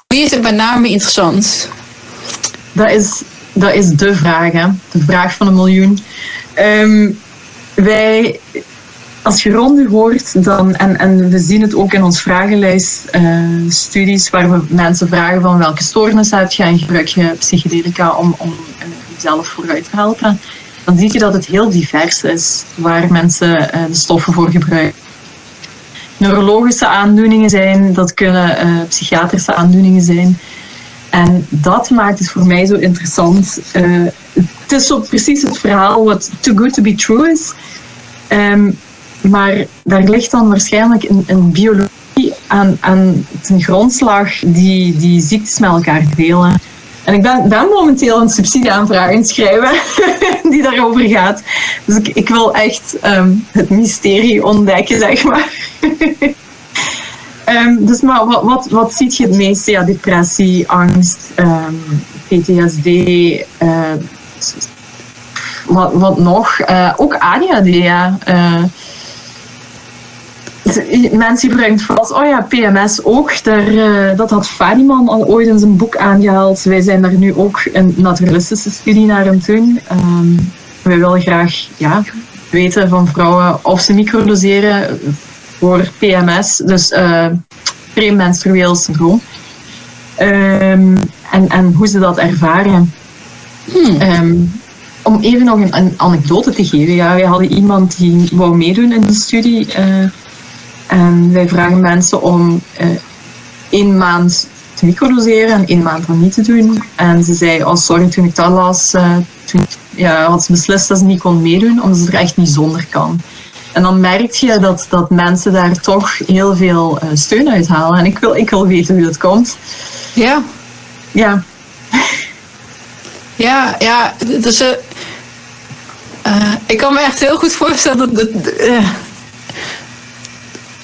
A: Wie is het met name interessant?
C: Dat is, dat is de vraag, hè? de vraag van een miljoen. Ehm, wij, als je ronde hoort, dan, en, en we zien het ook in ons vragenlijst uh, studies, waar we mensen vragen van welke stoornissen heb je en gebruik je psychedelica om, om jezelf vooruit te helpen dan zie je dat het heel divers is waar mensen uh, de stoffen voor gebruiken. Neurologische aandoeningen zijn, dat kunnen uh, psychiatrische aandoeningen zijn. En dat maakt het voor mij zo interessant. Het is zo precies het verhaal wat too good to be true is. Um, maar daar ligt dan waarschijnlijk een, een biologie aan, aan ten grondslag die, die ziektes met elkaar delen. En ik ben, momenteel een subsidieaanvraag aan het schrijven die daarover gaat. Dus ik, ik wil echt um, het mysterie ontdekken, zeg maar. um, dus maar wat, wat, ziet je het meeste? Ja, depressie, angst, PTSD, eh, wat, wat nog? Uh, ook ADHD, ja. Mensen gebruiken vast, oh ja, PMS ook. Daar, uh, dat had Fadiman al ooit in zijn boek aangehaald. Wij zijn daar nu ook een naturalistische studie naar aan doen. Um, wij willen graag ja, weten van vrouwen of ze microdoseren voor PMS, dus uh, premenstrueel syndroom. Um, en, en hoe ze dat ervaren. Hmm. Um, om even nog een, een, anekdote te geven. Ja, wij hadden iemand die wou meedoen in de studie. Uh, en wij vragen mensen om uh, één maand te microdoseren en één maand dan niet te doen. En ze zei, oh sorry, toen ik dat las, uh, toen ja, had ze beslist dat ze niet kon meedoen, omdat ze er echt niet zonder kan. En dan merk je dat, dat mensen daar toch heel veel steun uithalen. En ik wil, ik wil weten hoe dat komt.
A: Ja.
C: Ja.
A: Ja, ja. Dus, uh, uh, ik kan me echt heel goed voorstellen dat... dat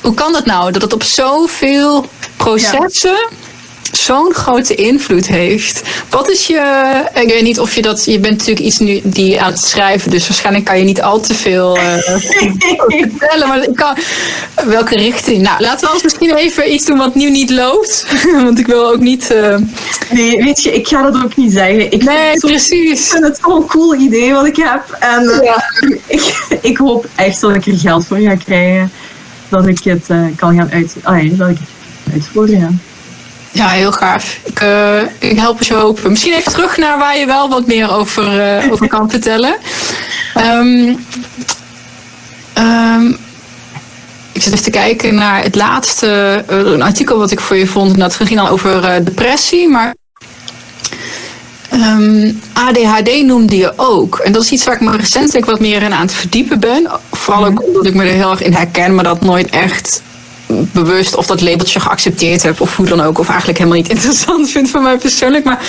A: hoe kan dat nou? Dat het op zoveel processen zo'n grote invloed heeft. Wat is je. Ik weet niet of je dat. Je bent natuurlijk iets nu die aan het schrijven, dus waarschijnlijk kan je niet al te veel uh, vertellen. Maar ik kan, welke richting? Nou, laten we ons misschien even iets doen wat nu niet loopt. Want ik wil ook niet. Uh...
C: Nee, weet je, ik ga dat ook niet zeggen. Ik
A: nee, vind precies.
C: Ik vind het zo'n cool idee wat ik heb. En ja. ik, ik hoop echt dat ik er geld voor ga krijgen. Dat ik het uh, kan gaan uit, ah, ja, dat ik het uitvoeren. Ja.
A: Ja, heel gaaf. Ik, uh, ik help je hopen. Misschien even terug naar waar je wel wat meer over, uh, over kan vertellen. Um, um, ik zit even te kijken naar het laatste uh, een artikel wat ik voor je vond. Dat ging dan over depressie, maar um, ehm, ADHD noemde je ook. En dat is iets waar ik me recentelijk wat meer in aan het verdiepen ben. Vooral ook omdat ik me er heel erg in herken, maar dat nooit echt bewust of dat labeltje geaccepteerd heb of hoe dan ook. Of eigenlijk helemaal niet interessant vind voor mij persoonlijk. Maar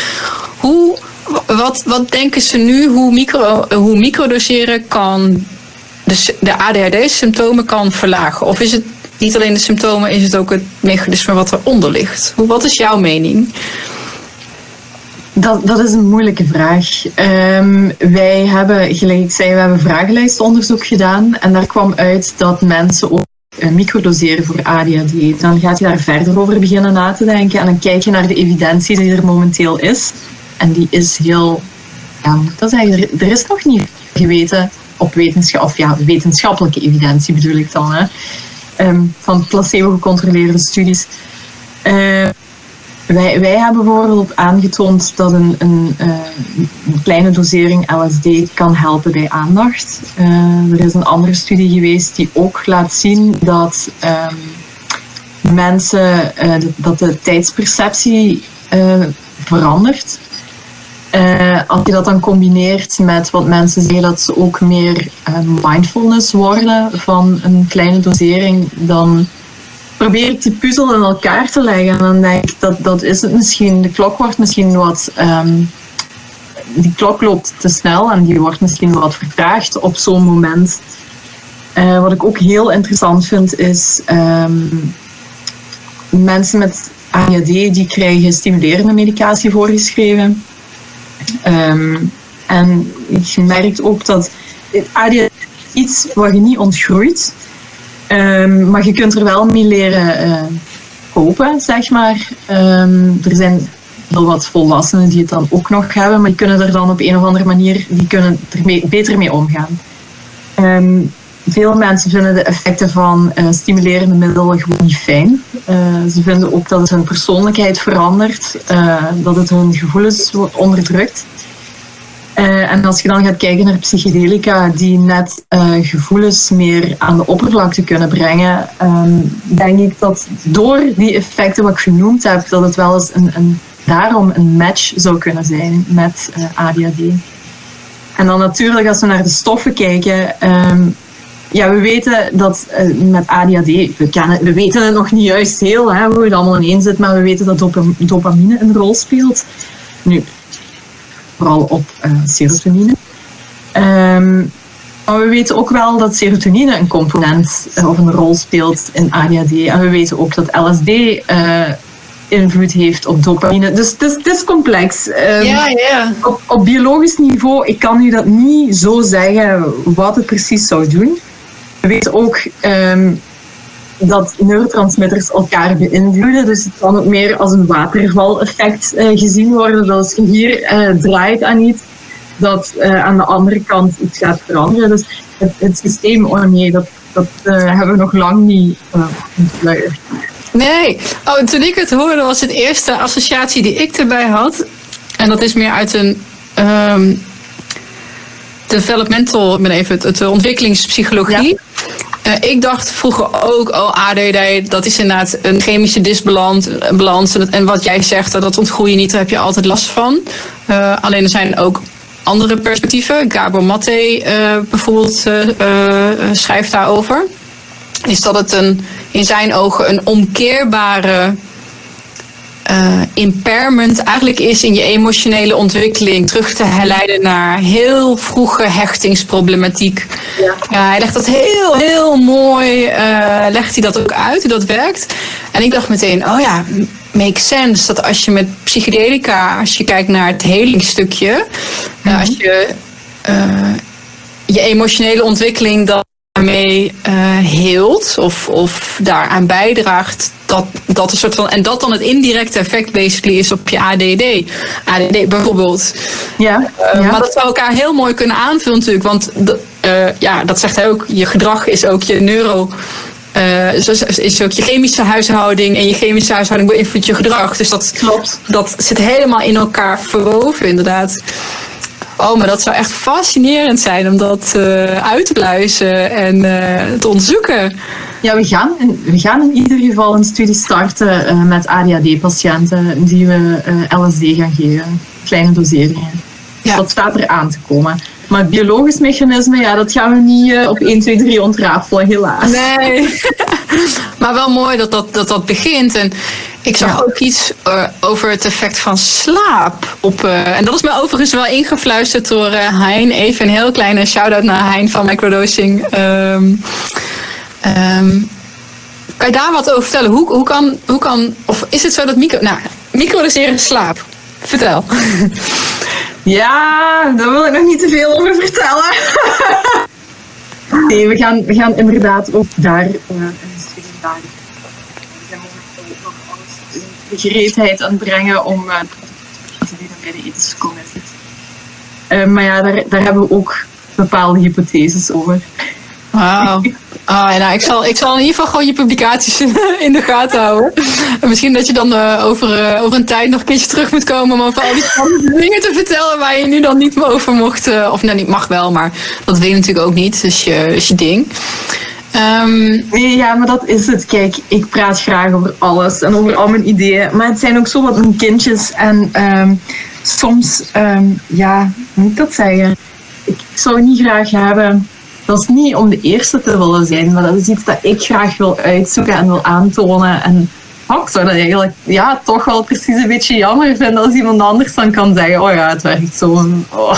A: hoe, wat, wat denken ze nu hoe, micro, hoe microdoseren kan de, de ADHD-symptomen kan verlagen? Of is het niet alleen de symptomen, is het ook het mechanisme wat eronder ligt? Hoe, wat is jouw mening?
C: Dat, dat is een moeilijke vraag. Um, wij hebben, gelijk ik zei, we hebben vragenlijstonderzoek gedaan. En daar kwam uit dat mensen ook microdoseren voor ADHD. Dan gaat je daar verder over beginnen na te denken en dan kijk je naar de evidentie die er momenteel is. En die is heel, ja, dat zeggen, er, is nog niet geweten op wetenschap, of ja, wetenschappelijke evidentie bedoel ik dan, hè, um, van placebo-gecontroleerde studies. Uh, wij, wij hebben bijvoorbeeld aangetoond dat een, een, uh, een, kleine dosering LSD kan helpen bij aandacht. Uh, er is een andere studie geweest die ook laat zien dat um, mensen, uh, dat de tijdsperceptie verandert. als je dat dan combineert met wat mensen zeggen dat ze ook meer mindfulness worden van een kleine dosering, dan probeer ik die puzzel in elkaar te leggen. En dan denk ik, dat, dat is het misschien. De klok wordt misschien wat... Um, die klok loopt te snel en die wordt misschien wat vertraagd op zo'n moment. Uh, wat ik ook heel interessant vind is... Um, mensen met ADHD die krijgen stimulerende medicatie voorgeschreven. Um, en je merkt ook dat ADHD iets wat je niet ontgroeit. Um, maar je kunt er wel mee leren uh, kopen, zeg maar. Um, er zijn heel wat volwassenen die het dan ook nog hebben, maar die kunnen er dan op een of andere manier die kunnen er beter mee omgaan. Um, veel mensen vinden de effecten van uh, stimulerende middelen gewoon niet fijn. Uh, ze vinden ook dat het hun persoonlijkheid verandert, dat het hun gevoelens onderdrukt. Uh, en als je dan gaat kijken naar psychedelica die net uh, gevoelens meer aan de oppervlakte kunnen brengen, um, denk ik dat door die effecten wat ik genoemd heb, dat het wel eens een, een daarom een match zou kunnen zijn met eh, ADHD. En dan natuurlijk als we naar de stoffen kijken, um, ja, we weten dat met ADHD, we, kennen, we weten het nog niet juist heel, hè, hoe het allemaal ineen zit, maar we weten dat dopamine een rol speelt. Nu, vooral op uh, serotonine. Um, maar we weten ook wel dat serotonine een component uh, of een rol speelt in ADHD. En we weten ook dat LSD uh, invloed heeft op dopamine. Dus het is, het is complex.
A: Um, ja, ja.
C: Op, op biologisch niveau, ik kan u dat niet zo zeggen wat het precies zou doen. We weten ook um, dat neurotransmitters elkaar beïnvloeden. Dus het kan ook meer als een waterval-effect uh, gezien worden. Dat als je hier uh, draait aan iets, dat aan de andere kant iets gaat veranderen. Dus het, het systeem, oh nee, dat, dat hebben we nog lang niet ontluierd.
A: Nee, oh, toen ik het hoorde was het eerste associatie die ik erbij had. En dat is meer uit een um, developmental, ik ben even het, de ontwikkelingspsychologie. Uh, ik dacht vroeger ook, oh ADD, dat is inderdaad een chemische disbalans. Balans, en wat jij zegt, dat ontgroei je niet, daar heb je altijd last van. Uh, alleen er zijn ook andere perspectieven. Gabor Maté bijvoorbeeld schrijft daarover. Is dat het een, in zijn ogen een omkeerbare uh, impairment eigenlijk is in je emotionele ontwikkeling terug te herleiden naar heel vroege hechtingsproblematiek. Ja. hij legt dat heel, heel mooi, uh, legt hij dat ook uit, hoe dat werkt. En ik dacht meteen, oh ja, makes sense dat als je met psychedelica, als je kijkt naar het helingstukje, mm als je je emotionele ontwikkeling dan daarmee uh, heelt of, of daaraan bijdraagt dat, dat een soort van en dat dan het indirecte effect basically is op je ADD. ADD bijvoorbeeld.
C: Ja,
A: uh, Maar dat zou elkaar heel mooi kunnen aanvullen natuurlijk, want uh, ja, dat zegt hij ook. Je gedrag is ook je neuro. is ook je chemische huishouding en je chemische huishouding beïnvloedt je gedrag. Dus dat,
C: Klopt.
A: dat zit helemaal in elkaar verwoven, inderdaad. Oh, maar dat zou echt fascinerend zijn om dat uh, uit te pluizen en uh, te onderzoeken.
C: Ja, we gaan, in, we gaan in ieder geval een studie starten uh, met ADHD-patiënten die we LSD gaan geven. Kleine doseringen. Ja. dat staat er aan te komen. Maar het biologisch mechanisme, ja, dat gaan we niet op 1, 2, 3 ontrafelen, helaas.
A: Nee, maar wel mooi dat dat, dat, dat begint. En ik zag ook iets uh, over het effect van slaap. Op, uh, en dat is me overigens wel ingefluisterd door uh, Hein. Even een heel kleine shout-out naar Hein van Microdosing. Um, um, kan je daar wat over vertellen? Hoe, hoe, kan, hoe kan, of is het zo dat micro, nou, microdoseren slaap? Vertel.
C: Ja, daar wil ik nog niet te veel over vertellen. nee, we gaan, we gaan inderdaad ook daar een studie maken de gereedheid aan brengen om uh, bij de ethische commissie. Uh, maar ja, daar, daar hebben we ook bepaalde hypotheses over.
A: Wauw. Ah, nou, ik, zal, ik zal in ieder geval gewoon je publicaties in de gaten houden. En misschien dat je dan uh, over, uh, over een tijd nog een keertje terug moet komen om over al die dingen te vertellen waar je nu dan niet meer over mocht. Uh, of nou, niet mag wel, maar dat wil je natuurlijk ook niet. Dus je, je ding.
C: Um, ja, maar dat is het. Kijk, ik praat graag over alles en over al mijn ideeën. Maar het zijn ook zo wat mijn kindjes. En um, soms, um, ja, moet ik dat zeggen? Ik zou niet graag hebben. Dat is niet om de eerste te willen zijn, maar dat is iets dat ik graag wil uitzoeken en wil aantonen. En oh, ik zou dat eigenlijk ja, toch wel precies een beetje jammer vinden als iemand anders dan kan zeggen: Oh ja, het werkt zo. Oh.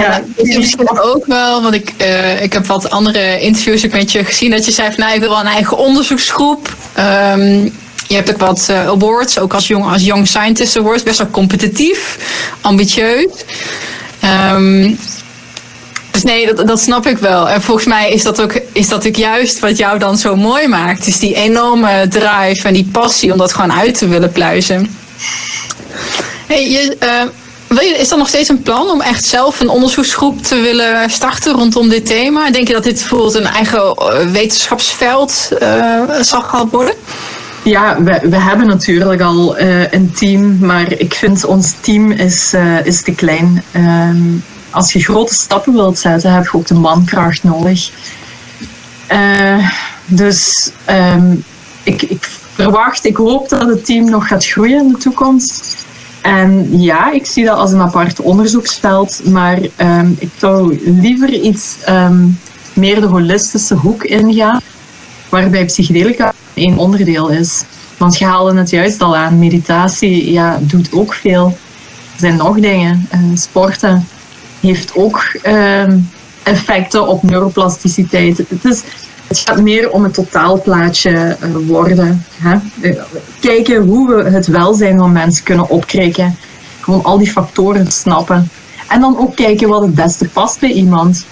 A: Ja, misschien ook wel, want ik, uh, ik heb wat andere interviews ook met je gezien dat je zei van nou, ik wil wel een eigen onderzoeksgroep. Um, je hebt ook wat uh, awards, ook als jong, als young scientist awards, best wel competitief, ambitieus. Um, dus nee, dat, dat snap ik wel. En volgens mij is dat, ook, is dat ook juist wat jou dan zo mooi maakt. Is die enorme drive en die passie om dat gewoon uit te willen pluizen. Hey, je, uh, is er nog steeds een plan om echt zelf een onderzoeksgroep te willen starten rondom dit thema? Denk je dat dit bijvoorbeeld een eigen eh, wetenschapsveld uh, zal gaan worden?
C: Ja, we, we hebben natuurlijk al een team, maar ik vind ons team is, is te klein. Um, als je grote stappen wilt zetten, heb je ook de mankracht nodig. Uh, dus um, ik, ik verwacht, ik hoop dat het team nog gaat groeien in de toekomst. En ja, ik zie dat als een apart onderzoeksveld, maar um, ik zou liever iets um, meer de holistische hoek ingaan, waarbij psychedelica één onderdeel is. Want je haalde het juist al aan, meditatie ja, doet ook veel. Er zijn nog dingen. Uh, sporten heeft ook um, effecten op neuroplasticiteit. Het is, het gaat meer om het totaalplaatje uh, worden. Hè? Uh, kijken hoe we het welzijn van mensen kunnen opkrikken. Gewoon al die factoren snappen. En dan ook kijken wat het beste past bij iemand.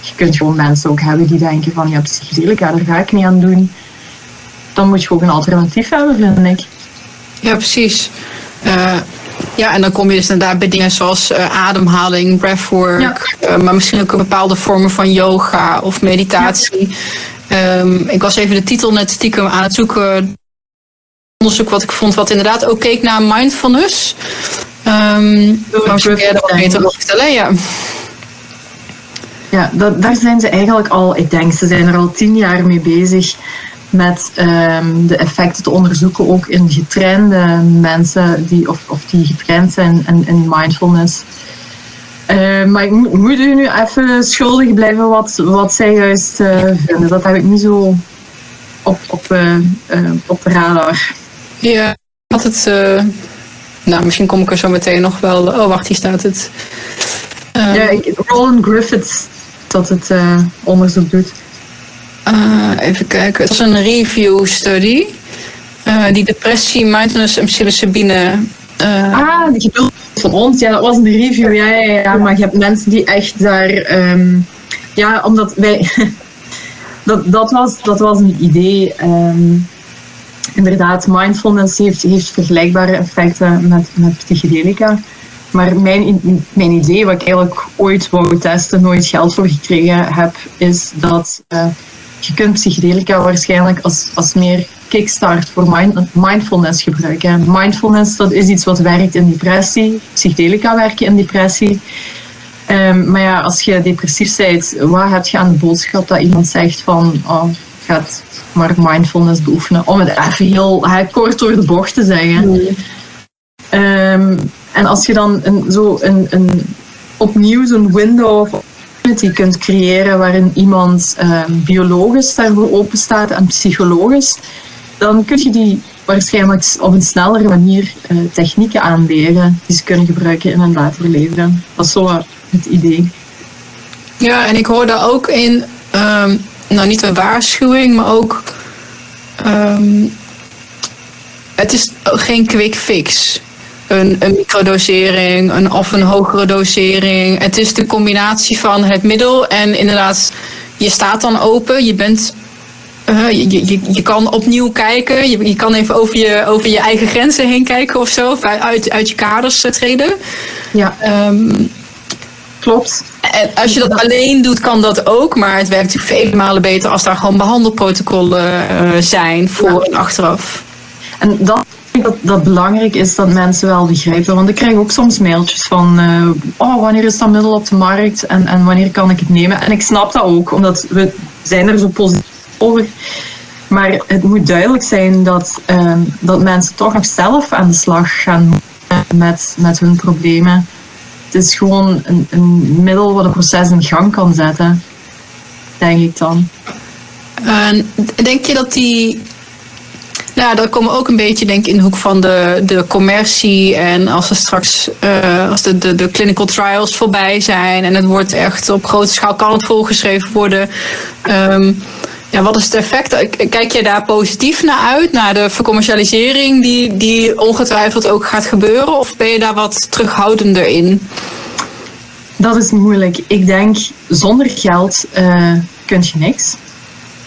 C: Je kunt gewoon mensen ook hebben die denken van ja, psychedelica, daar ga ik niet aan doen. Dan moet je ook een alternatief hebben, vind ik.
A: Ja, precies. Uh, Ja, en dan kom je dus inderdaad bij dingen zoals uh, ademhaling, breathwork, ja. uh, maar misschien ook bepaalde vormen van yoga of meditatie. Ja. Um, ik was even de titel net stiekem aan het zoeken. Onderzoek wat ik vond, wat inderdaad ook keek naar mindfulness. Um, maar misschien kun er wat beter over vertellen, ja.
C: Ja, dat, daar zijn ze eigenlijk al, ik denk, ze zijn er al tien jaar mee bezig met um, de effecten te onderzoeken, ook in getrainde mensen die, of, of die getraind zijn in, in mindfulness. Uh, maar ik moet, moet u nu even schuldig blijven wat, wat zij juist uh, vinden. Dat heb ik niet zo op, op, uh, op de radar.
A: Ja, ik had het. nou, misschien kom ik er zo meteen nog wel. Oh, wacht, hier staat het.
C: Um, ja, Roland Griffiths dat het onderzoek doet.
A: Uh, even kijken. Het was een review study. Uh, die depressie, mindfulness en psilocybine.
C: Uh, ah, die geduld van ons. Ja, dat was een review. Ja, ja, ja. Maar je hebt mensen die echt daar... Um, ja, omdat wij... dat, dat, was, dat was een idee. Um, inderdaad, mindfulness heeft, heeft vergelijkbare effecten met, met psychedelica. Maar mijn, mijn idee, wat ik eigenlijk ooit wou testen, nooit geld voor gekregen heb, is dat uh, je kunt psychedelica waarschijnlijk als, als meer kickstart voor mind, mindfulness gebruiken. Mindfulness dat is iets wat werkt in depressie. Psychedelica werken in depressie. Um, maar ja, als je depressief bent, wat heb je aan de boodschap dat iemand zegt van oh, gaat maar mindfulness beoefenen? Om het even heel kort door de bocht te zeggen. Mm. Um, en als je dan een, zo een, een, opnieuw zo'n window of opportunity kunt creëren waarin iemand um, biologisch daarvoor open staat en psychologisch, dan kun je die waarschijnlijk op een snellere manier uh, technieken aanleren die ze kunnen gebruiken in een later leven. Dat is zo het idee.
A: Ja, en ik hoor daar ook in, um, nou niet een waarschuwing, maar ook um, het is geen quick fix een, een microdosering een, of een hogere dosering. Het is de combinatie van het middel en inderdaad, je staat dan open, je bent. Uh, je, je, je kan opnieuw kijken. Je, je kan even over je, over je eigen grenzen heen kijken of zo. Of uit, uit je kaders treden.
C: Ja.
A: Um,
C: Klopt.
A: En als je dat alleen doet, kan dat ook. Maar het werkt natuurlijk vele malen beter als daar gewoon behandelprotocollen uh, zijn voor en achteraf.
C: En dat dat dat belangrijk is dat mensen wel begrijpen. Want ik krijg ook soms mailtjes van uh, oh, wanneer is dat middel op de markt en, en wanneer kan ik het nemen. En ik snap dat ook, omdat we zijn er zo positief over. Maar het moet duidelijk zijn dat, uh, dat mensen toch nog zelf aan de slag gaan met, met hun problemen. Het is gewoon een, een middel wat een proces in gang kan zetten, denk ik dan.
A: Uh, denk je dat die ja, dat komen ook een beetje denk ik in de hoek van de, de commercie. En als er straks uh, als de, de, de clinical trials voorbij zijn en het wordt echt op grote schaal kan het volgeschreven worden. Um, ja, wat is het effect? Kijk je daar positief naar uit, naar de vercommercialisering die, die ongetwijfeld ook gaat gebeuren? Of ben je daar wat terughoudender in?
C: Dat is moeilijk. Ik denk, zonder geld uh, kun je niks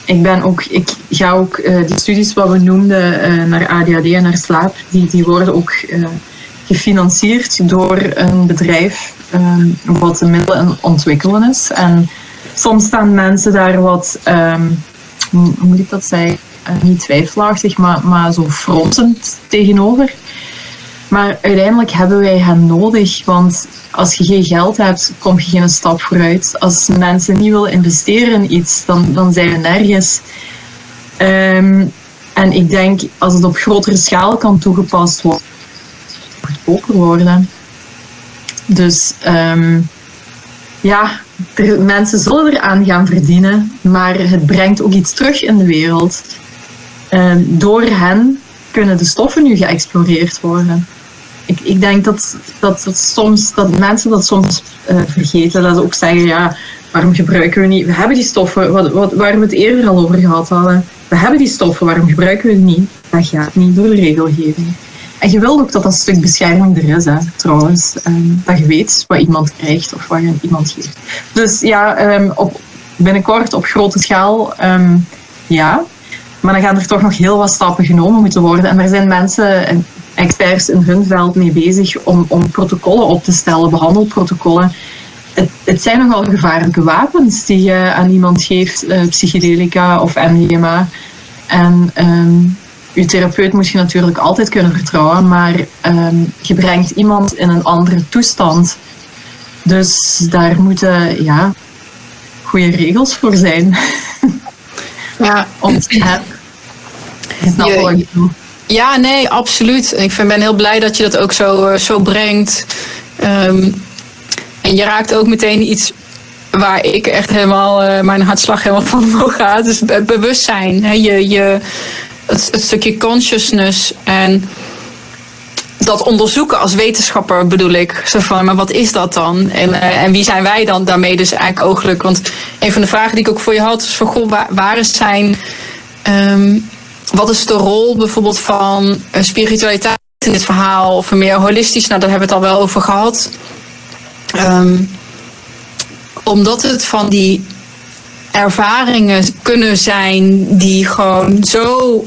C: ik ben ook, ik ga ook uh, die studies wat we noemden uh, naar ADHD en naar slaap, die, die worden ook uh, gefinancierd door een bedrijf wat de middelen ontwikkelen is. En soms staan mensen daar wat, um, hoe moet ik dat zeggen, niet twijfelachtig, maar, maar zo fronsend tegenover. Maar uiteindelijk hebben wij hen nodig, want als je geen geld hebt, kom je geen stap vooruit. Als mensen niet willen investeren in iets, dan, dan zijn we nergens. Um, en ik denk, als het op grotere schaal kan toegepast worden, goedkoper worden. Dus um, ja, mensen zullen eraan gaan verdienen, maar het brengt ook iets terug in de wereld. Um, door hen kunnen de stoffen nu geëxploreerd worden ik, ik denk dat, dat, dat, soms, dat mensen dat soms uh, vergeten. Dat ze ook zeggen, ja, waarom gebruiken we niet... We hebben die stoffen, wat, wat, waar we het eerder al over gehad hadden. We hebben die stoffen, waarom gebruiken we het niet? Dat gaat niet door de regelgeving. En je wilt ook dat dat stuk bescherming er is, hè, trouwens. Um, dat je weet wat iemand krijgt of wat je iemand geeft. Dus ja, um, op, binnenkort op grote schaal, um, ja. Maar dan gaan er toch nog heel wat stappen genomen moeten worden. En er zijn mensen, experts in hun veld mee bezig om, om protocollen op te stellen, behandelprotocollen. Het, het zijn nogal gevaarlijke wapens die je aan iemand geeft, uh, psychedelica of MDMA. En um, je therapeut moet je natuurlijk altijd kunnen vertrouwen, maar um, je brengt iemand in een andere toestand. Dus daar moeten ja, goede regels voor zijn.
A: Ja,
C: om te
A: je, ja, nee, absoluut. Ik ben heel blij dat je dat ook zo, uh, zo brengt. Um, en je raakt ook meteen iets waar ik echt helemaal, uh, mijn hartslag helemaal van omhoog gaat. Dus bewustzijn. Hè? Je, je, het, stukje consciousness en dat onderzoeken als wetenschapper bedoel ik. Zo van, maar wat is dat dan? En, uh, en wie zijn wij dan daarmee dus eigenlijk ooglijk? Want een van de vragen die ik ook voor je had is van, goh, waar, waar is zijn... Um, wat is de rol bijvoorbeeld van spiritualiteit in dit verhaal? Of meer holistisch? Nou, daar hebben we het al wel over gehad. Um, omdat het van die ervaringen kunnen zijn die gewoon zo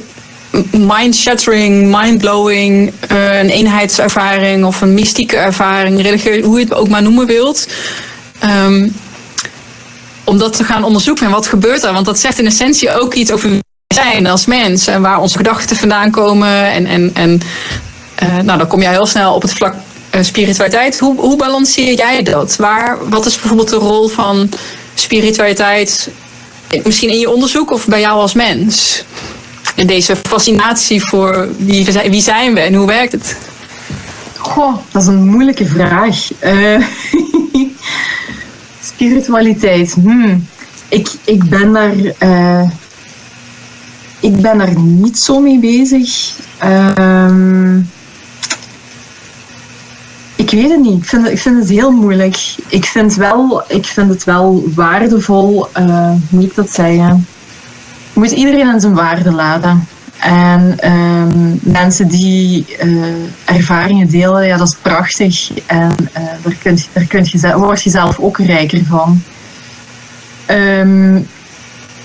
A: mind-shattering, mind-blowing, uh, een eenheidservaring of een mystieke ervaring, religieus, hoe je het ook maar noemen wilt. Um, om dat te gaan onderzoeken en wat gebeurt er. Want dat zegt in essentie ook iets over zijn als mens en waar onze gedachten vandaan komen. En, en, en uh, nou, dan kom jij heel snel op het vlak uh, spiritualiteit. Hoe, hoe balanceer jij dat? Waar, wat is bijvoorbeeld de rol van spiritualiteit, misschien in je onderzoek of bij jou als mens? In deze fascinatie voor wie, wie zijn we en hoe werkt het?
C: Goh, dat is een moeilijke vraag. Spiritualiteit. Hmm. Ik, ik ben daar. Ik ben daar niet zo mee bezig. Uh, ik weet het niet. Ik vind ik vind het heel moeilijk. Ik vind, wel, ik vind het wel waardevol, uh, moet ik dat zeggen. Je moet iedereen aan zijn waarde laten. En um, mensen die uh, ervaringen delen, ja, dat is prachtig. En uh, daar, kun, daar kun je, word je zelf ook rijker van. Um,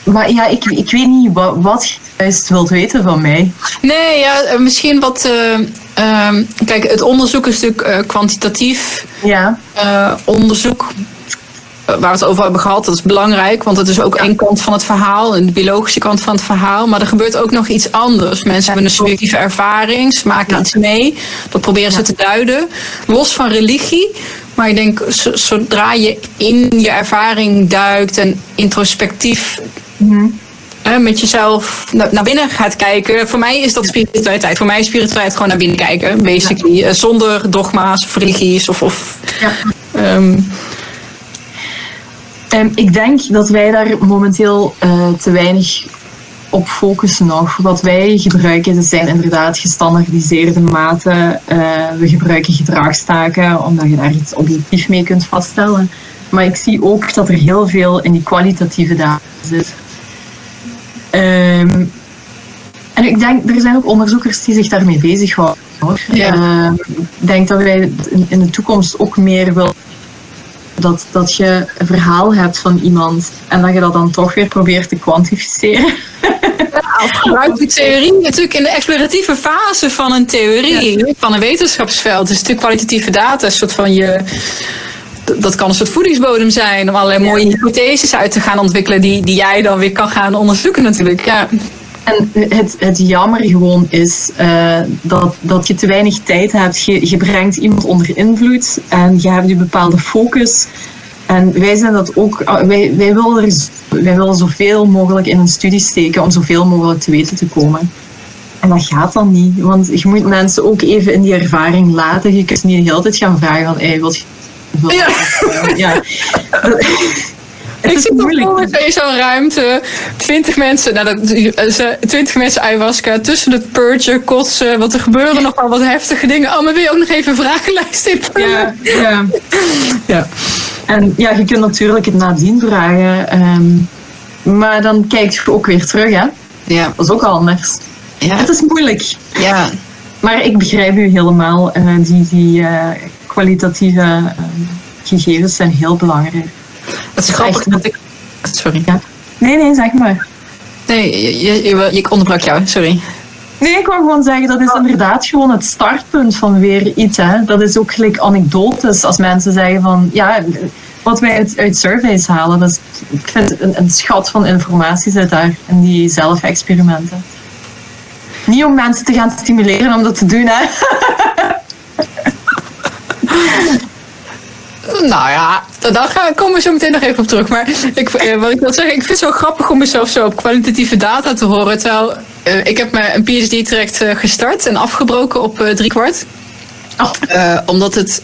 C: maar ja, ik, ik weet niet wat, wat je juist wilt weten van mij.
A: Nee, ja, misschien wat. Uh, um, kijk, het onderzoek is natuurlijk uh, kwantitatief
C: ja.
A: uh, onderzoek. Waar we het over hebben gehad, dat is belangrijk, want het is ook ja. één kant van het verhaal, de biologische kant van het verhaal. Maar er gebeurt ook nog iets anders. Mensen hebben een subjectieve ervaring, ze maken iets mee, dat proberen ze te duiden. Los van religie, maar ik denk, zodra je in je ervaring duikt en introspectief mm-hmm. uh, met jezelf naar binnen gaat kijken. Voor mij is dat spiritualiteit. Voor mij is spiritualiteit gewoon naar binnen kijken, basically. Ja. Uh, zonder dogma's of religies of. of
C: ja.
A: um,
C: um, ik denk dat wij daar momenteel uh, te weinig op focussen nog. Wat wij gebruiken, dat zijn inderdaad gestandardiseerde maten. Uh, we gebruiken gedragstaken, omdat je daar iets objectief mee kunt vaststellen. Maar ik zie ook dat er heel veel in die kwalitatieve data zit. Um, en ik denk, er zijn ook onderzoekers die zich daarmee bezighouden. Hoor.
A: Ja.
C: Uh, ik denk dat wij in, in de toekomst ook meer willen dat, dat je een verhaal hebt van iemand en dat je dat dan toch weer probeert te kwantificeren.
A: Ja, gebruik die theorie natuurlijk in de exploratieve fase van een theorie, ja. van een wetenschapsveld. is natuurlijk kwalitatieve data, een soort van je. Dat kan een soort voedingsbodem zijn om allerlei mooie hypotheses uit te gaan ontwikkelen, die, die jij dan weer kan gaan onderzoeken, natuurlijk. Ja.
C: En het, het jammer gewoon is uh, dat, dat je te weinig tijd hebt. Je, je brengt iemand onder invloed en je hebt een bepaalde focus. En wij zijn dat ook, wij, wij, willen er, wij willen zoveel mogelijk in een studie steken om zoveel mogelijk te weten te komen. En dat gaat dan niet, want je moet mensen ook even in die ervaring laten. Je kunt niet de hele tijd gaan vragen van, hey, wat je...
A: Ja.
C: ja.
A: Ik zit op in zo'n ruimte, 20 mensen, nou, dat, 20 mensen ayahuasca, tussen het purgen, kotsen, want er gebeuren nog wel wat heftige dingen. Oh, maar wil je ook nog even een vragenlijst invullen?
C: Ja, ja.
A: ja.
C: En ja, je kunt natuurlijk het nadien vragen, um, maar dan kijk je ook weer terug, hè?
A: Ja.
C: Dat is ook anders.
A: Ja.
C: Het is moeilijk.
A: Ja.
C: Maar ik begrijp u helemaal. Uh, die die uh, kwalitatieve uh, gegevens zijn heel belangrijk.
A: Het is grappig dat ik. Sorry.
C: Ja. Nee, nee, zeg maar.
A: Nee, je, je, ik onderbrak jou, sorry.
C: Nee, ik wil gewoon zeggen, dat is inderdaad gewoon het startpunt van weer iets. Hè. Dat is ook gelijk anekdotes als mensen zeggen van, ja, wat wij uit, uit surveys halen. Dat is, ik vind een, een schat van informatie zit daar in die zelfexperimenten. Niet om mensen te gaan stimuleren om dat te doen, hè.
A: Nou ja, daar komen we zo meteen nog even op terug. Maar ik, eh, wat ik wil zeggen, ik vind het zo grappig om mezelf zo op kwalitatieve data te horen. Terwijl uh, ik heb me een PhD-traject uh, gestart en afgebroken op drie kwart. Oh. omdat het...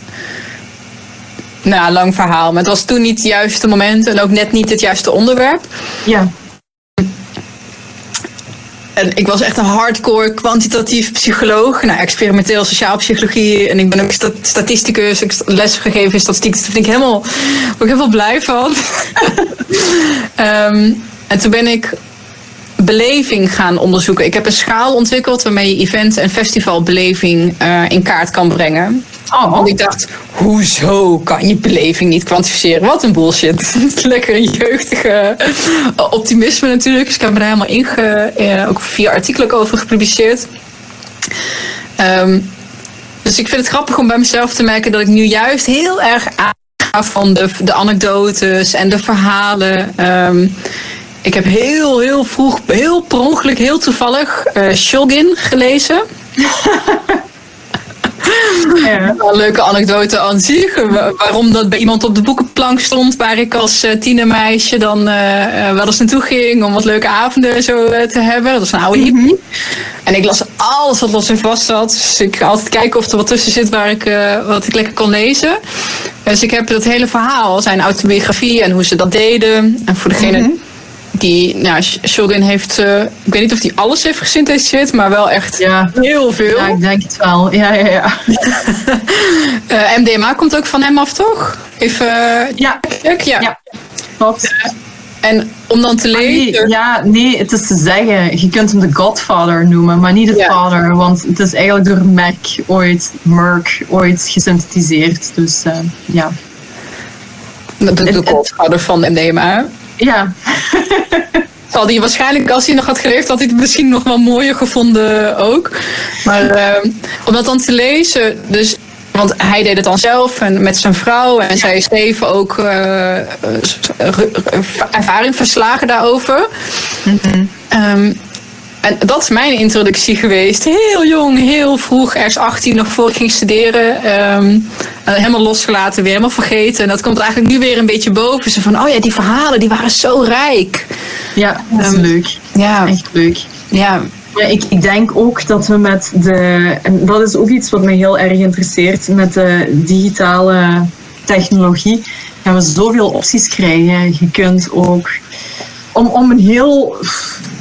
A: Nou, lang verhaal. Maar het was toen niet het juiste moment en ook net niet het juiste onderwerp.
C: Ja.
A: Ik was echt een hardcore kwantitatief psycholoog. Nou, experimenteel sociaal psychologie. En ik ben ook statisticus. Ik heb lesgegeven in statistiek. Dus daar vind ik helemaal, ik heel blij van. um, en toen ben ik beleving gaan onderzoeken. Ik heb een schaal ontwikkeld waarmee je event- en festivalbeleving uh, in kaart kan brengen. Oh. Want ik dacht, hoezo kan je beleving niet kwantificeren? Wat een bullshit. Lekker een jeugdige optimisme natuurlijk. Dus ik heb daar helemaal in, ge, uh, ook vier artikelen over gepubliceerd. Um, dus ik vind het grappig om bij mezelf te merken dat ik nu juist heel erg aan van de, de anekdotes en de verhalen. Um, ik heb heel, heel vroeg, heel per ongeluk, heel toevallig uh, gelezen. Ja. Een leuke anekdote aan zich. Waarom dat bij iemand op de boekenplank stond waar ik als uh, tienermeisje dan uh, wel eens naartoe ging om wat leuke avonden zo uh, te hebben. Dat was een oude hippie. Mm -hmm. En ik las alles wat los en vast zat. Dus ik ga altijd kijken of er wat tussen zit waar ik, wat ik lekker kon lezen. Dus ik heb dat hele verhaal, zijn autobiografie en hoe ze dat deden. En voor degene mm -hmm die, nou, Shogun heeft, uh, ik weet niet of hij alles heeft gesynthetiseerd, maar wel echt
C: ja.
A: heel veel.
C: Ja, ik denk het wel. Ja, ja, ja.
A: uh, eh, MDMA komt ook van hem af, toch? Even, uh,
C: ja.
A: Ja.
C: ja. Klopt.
A: En om dan te lezen.
C: Nee, ja, nee, het is te zeggen. Je kunt hem de Godfather noemen, maar niet de ja. Father. Want het is eigenlijk door Merck ooit, Merck ooit gesynthetiseerd. Dus ja.
A: De, de, de Godfather van MDMA.
C: Ja.
A: Zal hij waarschijnlijk, als hij nog had geleefd, had hij het misschien nog wel mooier gevonden ook. Maar uh, om dat dan te lezen, dus, want hij deed het dan zelf en met zijn vrouw en zij schreven ook uh, ervaring verslagen daarover. Mm -hmm. um, en dat is mijn introductie geweest. Heel jong, heel vroeg, ergens 18, nog voor ik ging studeren. Um, helemaal losgelaten, weer helemaal vergeten. En dat komt eigenlijk nu weer een beetje boven. Ze van, oh ja, die verhalen, die waren zo rijk.
C: Ja, dat is um, leuk.
A: Ja.
C: Echt leuk.
A: Ja.
C: Ja, ik, ik denk ook dat we met de... En dat is ook iets wat me heel erg interesseert. Met de digitale technologie gaan we zoveel opties krijgen. Je kunt ook... Om, om een heel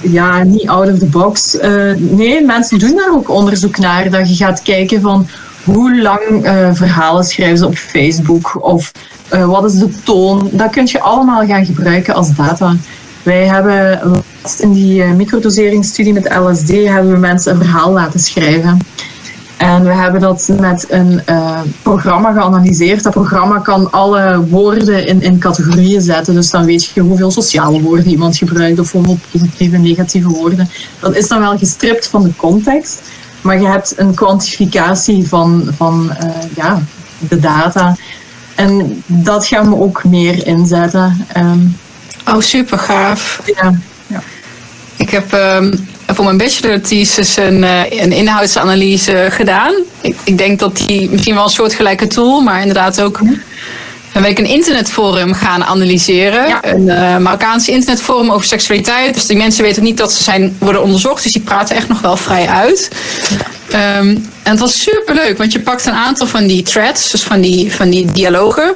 C: ja, niet out of the box. Uh, nee, mensen doen daar ook onderzoek naar. Dat je gaat kijken van hoe lang uh, verhalen schrijven ze op Facebook of uh, wat is de toon. Dat kun je allemaal gaan gebruiken als data. Wij hebben in die microdoseringsstudie met LSD hebben we mensen een verhaal laten schrijven. En we hebben dat met een uh, programma geanalyseerd. Dat programma kan alle woorden in, in categorieën zetten. Dus dan weet je hoeveel sociale woorden iemand gebruikt of hoeveel positieve en negatieve woorden. Dat is dan wel gestript van de context. Maar je hebt een kwantificatie van, van uh, ja, de data. En dat gaan we ook meer inzetten. Um,
A: oh, super gaaf.
C: Ja. ja.
A: Ik heb um, voor mijn bachelor thesis een, uh, een inhoudsanalyse gedaan. Ik, ik, denk dat die misschien wel een soortgelijke tool, maar inderdaad ook. Dan ben ik een internetforum gaan analyseren.
C: Ja.
A: Een uh, Marokkaanse internetforum over seksualiteit. Dus die mensen weten niet dat ze zijn, worden onderzocht. Dus die praten echt nog wel vrij uit. Um, en het was super leuk, want je pakt een aantal van die threads, dus van die, van die dialogen.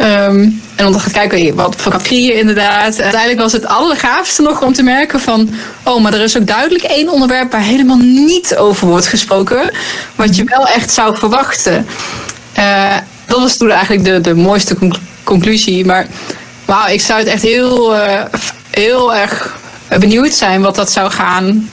A: Um, en om dan gaat kijken, wat voor categorieën inderdaad. Uiteindelijk was het allergaafste nog om te merken van... oh, maar er is ook duidelijk één onderwerp waar helemaal niet over wordt gesproken... wat je wel echt zou verwachten. Uh, dat was toen eigenlijk de, de mooiste conclusie. Maar wauw, ik zou het echt heel, uh, heel erg benieuwd zijn wat dat zou gaan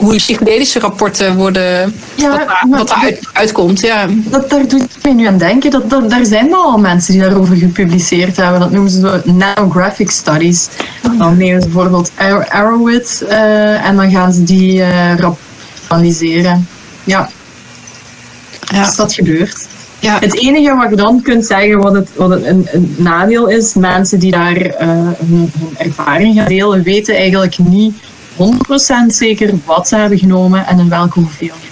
A: hoe psychedelische rapporten worden, ja, wat, daar, wat daaruit uitkomt. Ja.
C: Dat, daar doet mij nu aan denken. Dat, dat, daar zijn wel al mensen die daarover gepubliceerd hebben. Dat noemen ze nanographic studies. Dan nemen ze bijvoorbeeld Arrowhead uh, en dan gaan ze die uh, rap analyseren. Ja.
A: Ja.
C: Dus dat gebeurt.
A: Ja.
C: Het enige wat je dan kunt zeggen wat, het, wat het een, een nadeel is, mensen die daar eh, hun, hun ervaring gaan delen, weten eigenlijk niet 100% zeker wat ze hebben genomen en in welke hoeveelheden.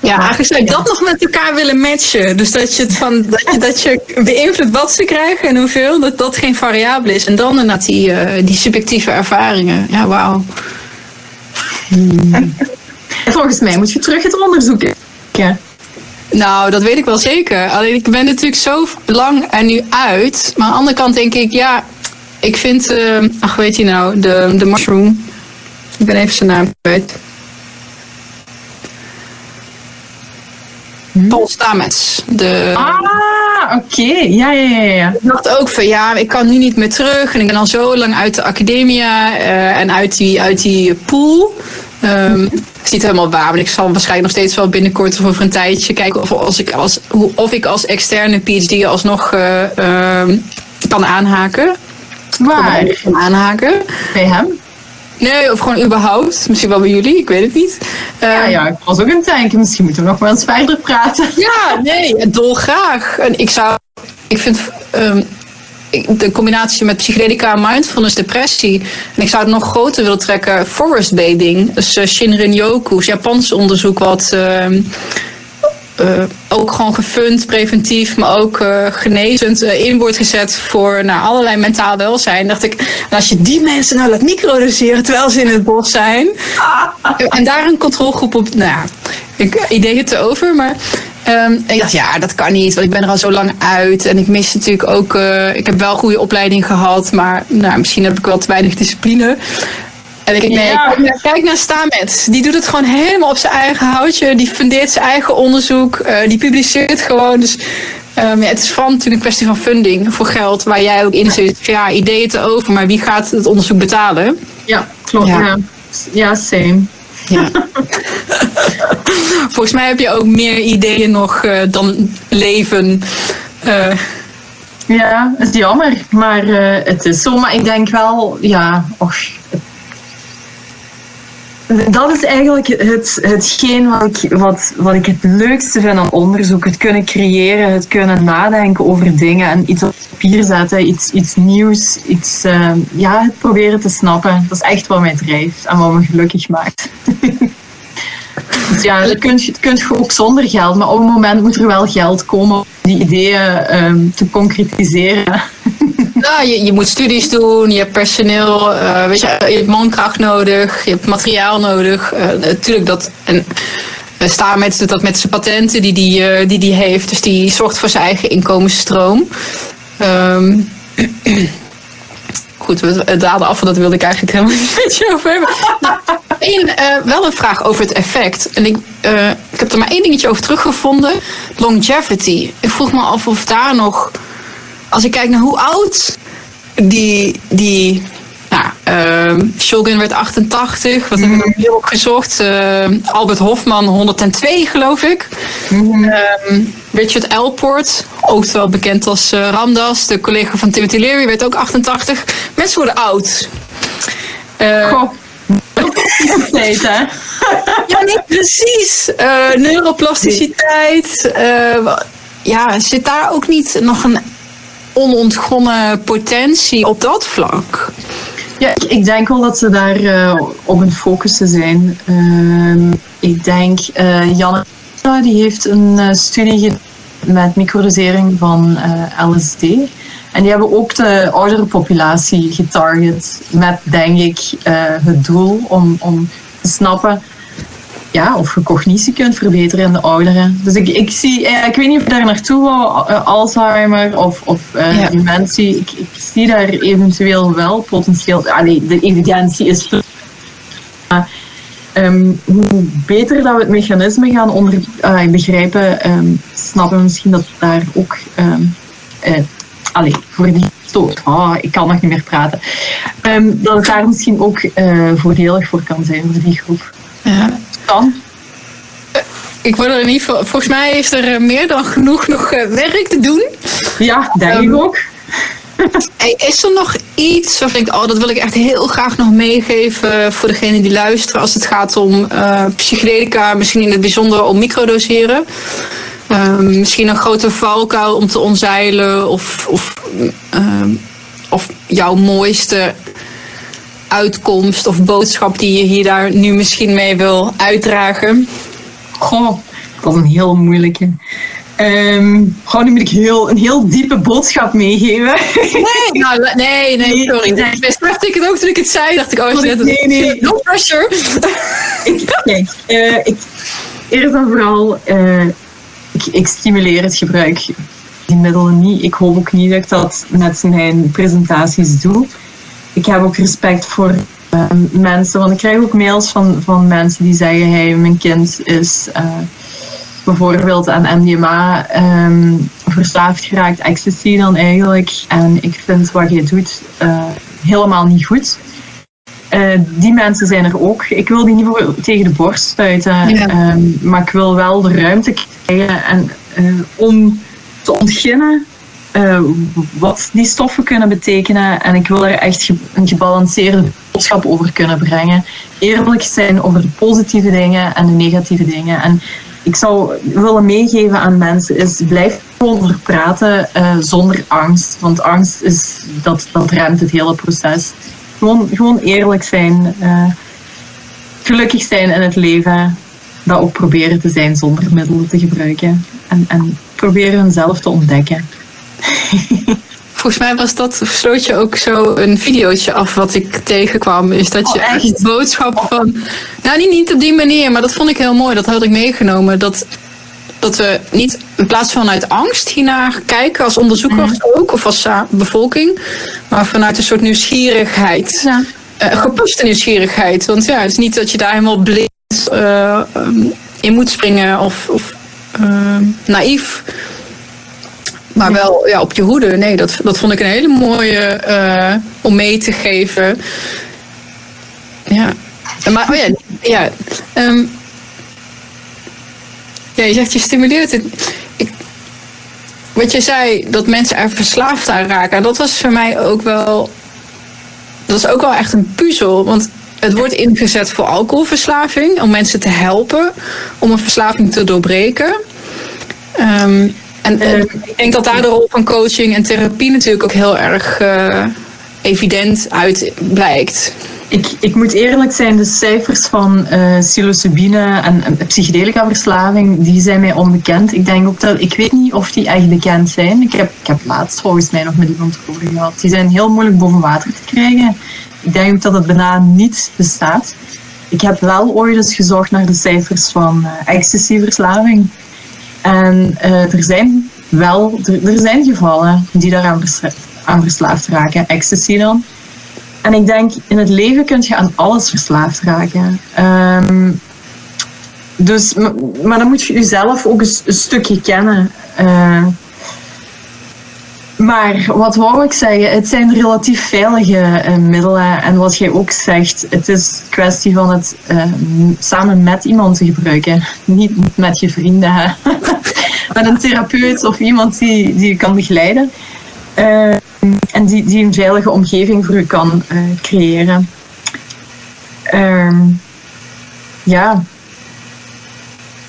A: Ja, eigenlijk zou ik dat nog met elkaar willen matchen. Dus dat je, het van, dat je, dat je beïnvloedt wat ze krijgen en hoeveel, dat dat geen variabele is. En dan inderdaad die, eh, die subjectieve ervaringen. Ja, wauw.
C: En volgens mij moet je terug het onderzoeken. Ja.
A: Nou, dat weet ik wel zeker. Alleen ik ben natuurlijk zo lang er nu uit. Maar aan de andere kant denk ik, ja, ik vind, eh, ach weet je nou, de, de mushroom. Ik ben even zijn naam kwijt. Paul Stamets. De,
C: Ah, oké. Ja, ja, ja, ja.
A: Ik dacht ook van ja, ik kan nu niet meer terug. En ik ben al zo lang uit de academia eh, en uit die, uit die pool. Ehm, is niet helemaal waar, maar ik zal waarschijnlijk nog steeds wel binnenkort of over een tijdje kijken of, als ik als, hoe- of ik als externe PhD alsnog ehm, kan aanhaken.
C: Waar?
A: Kan aanhaken.
C: Bij hem?
A: Nee, of gewoon überhaupt. Misschien wel bij jullie, ik weet het niet.
C: Ja,
A: Ehm,
C: ja, ik was ook het denken. Misschien moeten we nog wel eens verder praten.
A: Ja, nee, dolgraag. En ik zou, ik vind ehm, de combinatie met psychedelica, mindfulness, depressie. En ik zou het nog groter willen trekken, forest bathing. Dus uh, Shinrin-yoku, is Japans onderzoek wat ehm, eh, ook gewoon gefund, preventief, maar ook eh, genezend eh, in wordt gezet voor nou, allerlei mentaal welzijn. Dacht ik, als je die mensen nou laat microdoseren terwijl ze in het bos zijn. En daar een controlegroep op. Nou ja, ik idee het erover, maar. ehm, ik dacht, ja, dat kan niet, want ik ben er al zo lang uit. En ik mis natuurlijk ook. eh, ik heb wel goede opleiding gehad, maar nou, misschien heb ik wel te weinig discipline. En ik denk, nee,
C: Ja.
A: kijk naar, kijk naar Stamet. Die doet het gewoon helemaal op zijn eigen houtje. Die fundeert zijn eigen onderzoek. eh, die publiceert gewoon. Dus ehm, ja, het is vooral natuurlijk een kwestie van funding voor geld. Waar jij ook in zit. Ja, ideeën te over, maar wie gaat het onderzoek betalen?
C: Ja, klopt.
A: Ja.
C: Same.
A: Ja. Volgens mij heb je ook meer ideeën nog eh, dan leven. Eh,
C: Ja, het is jammer, maar het is zo. Maar ik denk wel, ja, och, dat is eigenlijk het, hetgeen wat ik, wat, wat ik het leukste vind aan onderzoek. Het kunnen creëren, het kunnen nadenken over dingen en iets op papier zetten, iets, iets nieuws, iets, eh, ja, het proberen te snappen. Dat is echt wat mij drijft en wat me gelukkig maakt. Ja, dat kun je, kun je ook zonder geld, maar op een moment moet er wel geld komen om die ideeën ehm, te concretiseren.
A: nou, je, je moet studies doen, je hebt personeel, eh, weet je, je hebt mankracht nodig, je hebt materiaal nodig. Eh, natuurlijk dat. En, uh, Staarmet doet dat met zijn patenten die die, eh, die die heeft. Dus die zorgt voor zijn eigen inkomensstroom. Ehm, goed, we daalden af, want dat wilde ik eigenlijk helemaal niet met je over hebben. Nou, één, eh, wel een vraag over het effect. En ik, eh, ik heb er maar één dingetje over teruggevonden. Longevity. Ik vroeg me af of daar nog... Als ik kijk naar hoe oud die... die nou, ehm, Shogun werd 88. Wat heb ik nog heel opgezocht? Eh, Albert Hofman 102, geloof ik. Ehm, Richard Elport, ook wel bekend als eh, Ramdas, de collega van Timothy Leary, werd ook 88. Mensen worden oud. Eh,
C: Goh,
A: ja, nee, precies. Eh, neuroplasticiteit. ja, zit daar ook niet nog een onontgonnen potentie op dat vlak?
C: Ja, ik, denk wel dat ze daar eh, op een focussen zijn. Ehm, ik denk, Janne, die heeft een studie gedaan met microdosering van eh, LSD. En die hebben ook de oudere populatie getarget met, denk ik, eh, het doel om, om te snappen ja, of je cognitie kunt verbeteren in de ouderen. Dus ik, ik zie, eh, ik weet niet of ik daar naartoe wou, Alzheimer of, of
A: Ja.
C: dementie. Ik, ik zie daar eventueel wel potentieel. Allee, de evidentie is. Maar, ehm, hoe beter dat we het mechanisme gaan onder, eh, begrijpen, ehm, snappen we misschien dat daar ook. eh, allee, voor die stoot. Ah, ik kan nog niet meer praten. Dat het daar misschien ook eh, voordelig voor kan zijn voor die groep.
A: Ja.
C: Kan.
A: Ik word er in ieder geval, volgens mij is er eh, meer dan genoeg nog eh, werk te doen.
C: Ja, denk ik ook.
A: Is er nog iets waarvan ik oh, dat wil ik echt heel graag nog meegeven voor degene die luisteren als het gaat om uh, psychedelica, misschien in het bijzonder om microdoseren? Uh, misschien een grote valkuil om te onzeilen of, of, uh, of jouw mooiste uitkomst of boodschap die je hier daar nu misschien mee wil uitdragen?
C: Goh, dat is een heel moeilijke. Um, gewoon nu moet ik heel, een heel diepe boodschap meegeven.
A: Nee, nou, nee, nee, sorry. Nee. Dacht ik het ook toen ik het zei. Dacht ik, oh, nee, nee, nee. No pressure.
C: ik, kijk, uh, ik, eerst en vooral, uh, ik, ik stimuleer het gebruik die middelen niet. Ik hoop ook niet dat ik dat met mijn presentaties doe. Ik heb ook respect voor uh, mensen, want ik krijg ook mails van, van mensen die zeggen: hey, mijn kind is uh, bijvoorbeeld aan MDMA um, verslaafd geraakt, ecstasy dan eigenlijk. En ik vind wat je doet uh, helemaal niet goed. Uh, die mensen zijn er ook. Ik wil die niet voor, tegen de borst stuiten, ja. um, maar ik wil wel de ruimte krijgen en, uh, om te ontginnen uh, wat die stoffen kunnen betekenen. En ik wil er echt een gebalanceerde boodschap over kunnen brengen. Eerlijk zijn over de positieve dingen en de negatieve dingen. En ik zou willen meegeven aan mensen is blijf over praten uh, zonder angst. Want angst is, dat, dat remt het hele proces. Gewoon, gewoon eerlijk zijn. Uh, gelukkig zijn in het leven. Dat ook proberen te zijn zonder middelen te gebruiken. En, en proberen hunzelf te ontdekken.
A: Volgens mij was dat, sloot je ook zo een videootje af wat ik tegenkwam. Is dat je oh, echt boodschap van. Nou, niet, niet op die manier, maar dat vond ik heel mooi. Dat had ik meegenomen. Dat, dat we niet in plaats van vanuit angst hiernaar kijken als onderzoekers mm. ook, of als bevolking, maar vanuit een soort nieuwsgierigheid. Ja. Uh, gepaste nieuwsgierigheid. Want ja, het is niet dat je daar helemaal blind uh, in moet springen of, of uh, naïef maar wel ja, op je hoede. Nee, dat, dat vond ik een hele mooie uh, om mee te geven. Ja. Maar oh ja, ja. Um, ja, je zegt je stimuleert het. Ik, wat je zei, dat mensen er verslaafd aan raken, dat was voor mij ook wel. Dat is ook wel echt een puzzel. Want het wordt ingezet voor alcoholverslaving, om mensen te helpen om een verslaving te doorbreken. Um, en, en, ik denk dat daar de rol van coaching en therapie natuurlijk ook heel erg uh, evident uit blijkt.
C: Ik, ik moet eerlijk zijn, de cijfers van uh, psilocybine en, en psychedelica verslaving, die zijn mij onbekend. Ik denk ook dat, ik weet niet of die echt bekend zijn. Ik heb, ik heb laatst volgens mij nog met iemand over gehad. Die zijn heel moeilijk boven water te krijgen. Ik denk ook dat het bijna niet bestaat. Ik heb wel ooit eens gezocht naar de cijfers van uh, ecstasy-verslaving. En uh, er zijn wel, er, zijn gevallen die daaraan aan verslaafd raken, ecstasy dan. En ik denk, in het leven kun je aan alles verslaafd raken. Um, dus, maar dan moet je jezelf ook een, stukje kennen. Uh, maar wat wou ik zeggen? Het zijn relatief veilige uh, middelen. En wat jij ook zegt, het is kwestie van het uh, samen met iemand te gebruiken. Niet met je vrienden. met een therapeut of iemand die, die je kan begeleiden. Uh, en die, die een veilige omgeving voor je kan creëren. Ehm, ja,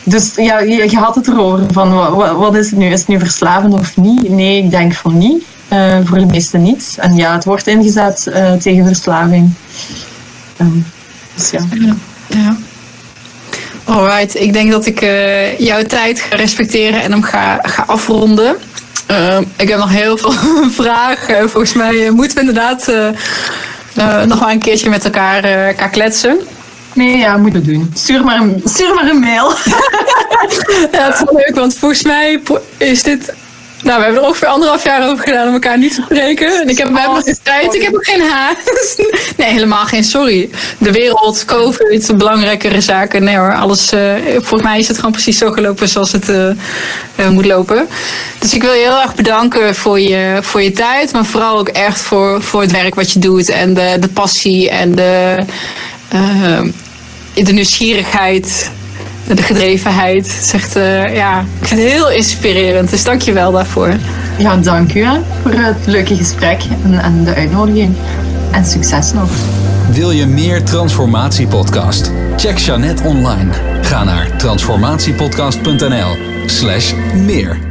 C: dus ja, je, had het erover van wat, wat, is het nu? Is het nu verslavend of niet? Nee, ik denk van niet. Uh, voor de meesten niet. En ja, het wordt ingezet uh, tegen verslaving. Um, dus ja.
A: ja. Alright, ik denk dat ik uh, jouw tijd ga respecteren en hem ga, ga afronden. ik heb nog heel veel vragen. Volgens mij moeten we inderdaad nog wel een keertje met elkaar, elkaar kletsen.
C: Nee, ja, moet het doen. Stuur maar een, stuur maar een mail.
A: ja, het is wel leuk, want volgens mij is dit... Nou, we hebben er ongeveer anderhalf jaar over gedaan om elkaar niet te spreken. En ik heb, we nog tijd, ik heb ook geen haast. nee, helemaal geen sorry. De wereld, COVID, belangrijkere zaken. Nee hoor, alles... Uh, volgens mij is het gewoon precies zo gelopen zoals het uh, uh, moet lopen. Dus ik wil je heel erg bedanken voor je, voor je tijd. Maar vooral ook echt voor, voor het werk wat je doet. En de, de passie en de de nieuwsgierigheid, de gedrevenheid. Zegt, uh, ja, ik vind het heel inspirerend. Dus dank je wel daarvoor.
C: ja, dank u hè, voor het leuke gesprek en, en de uitnodiging. En succes nog.
B: Wil je meer Transformatiepodcast? Check Jeannette online. Ga naar transformatiepodcast.nl slash meer.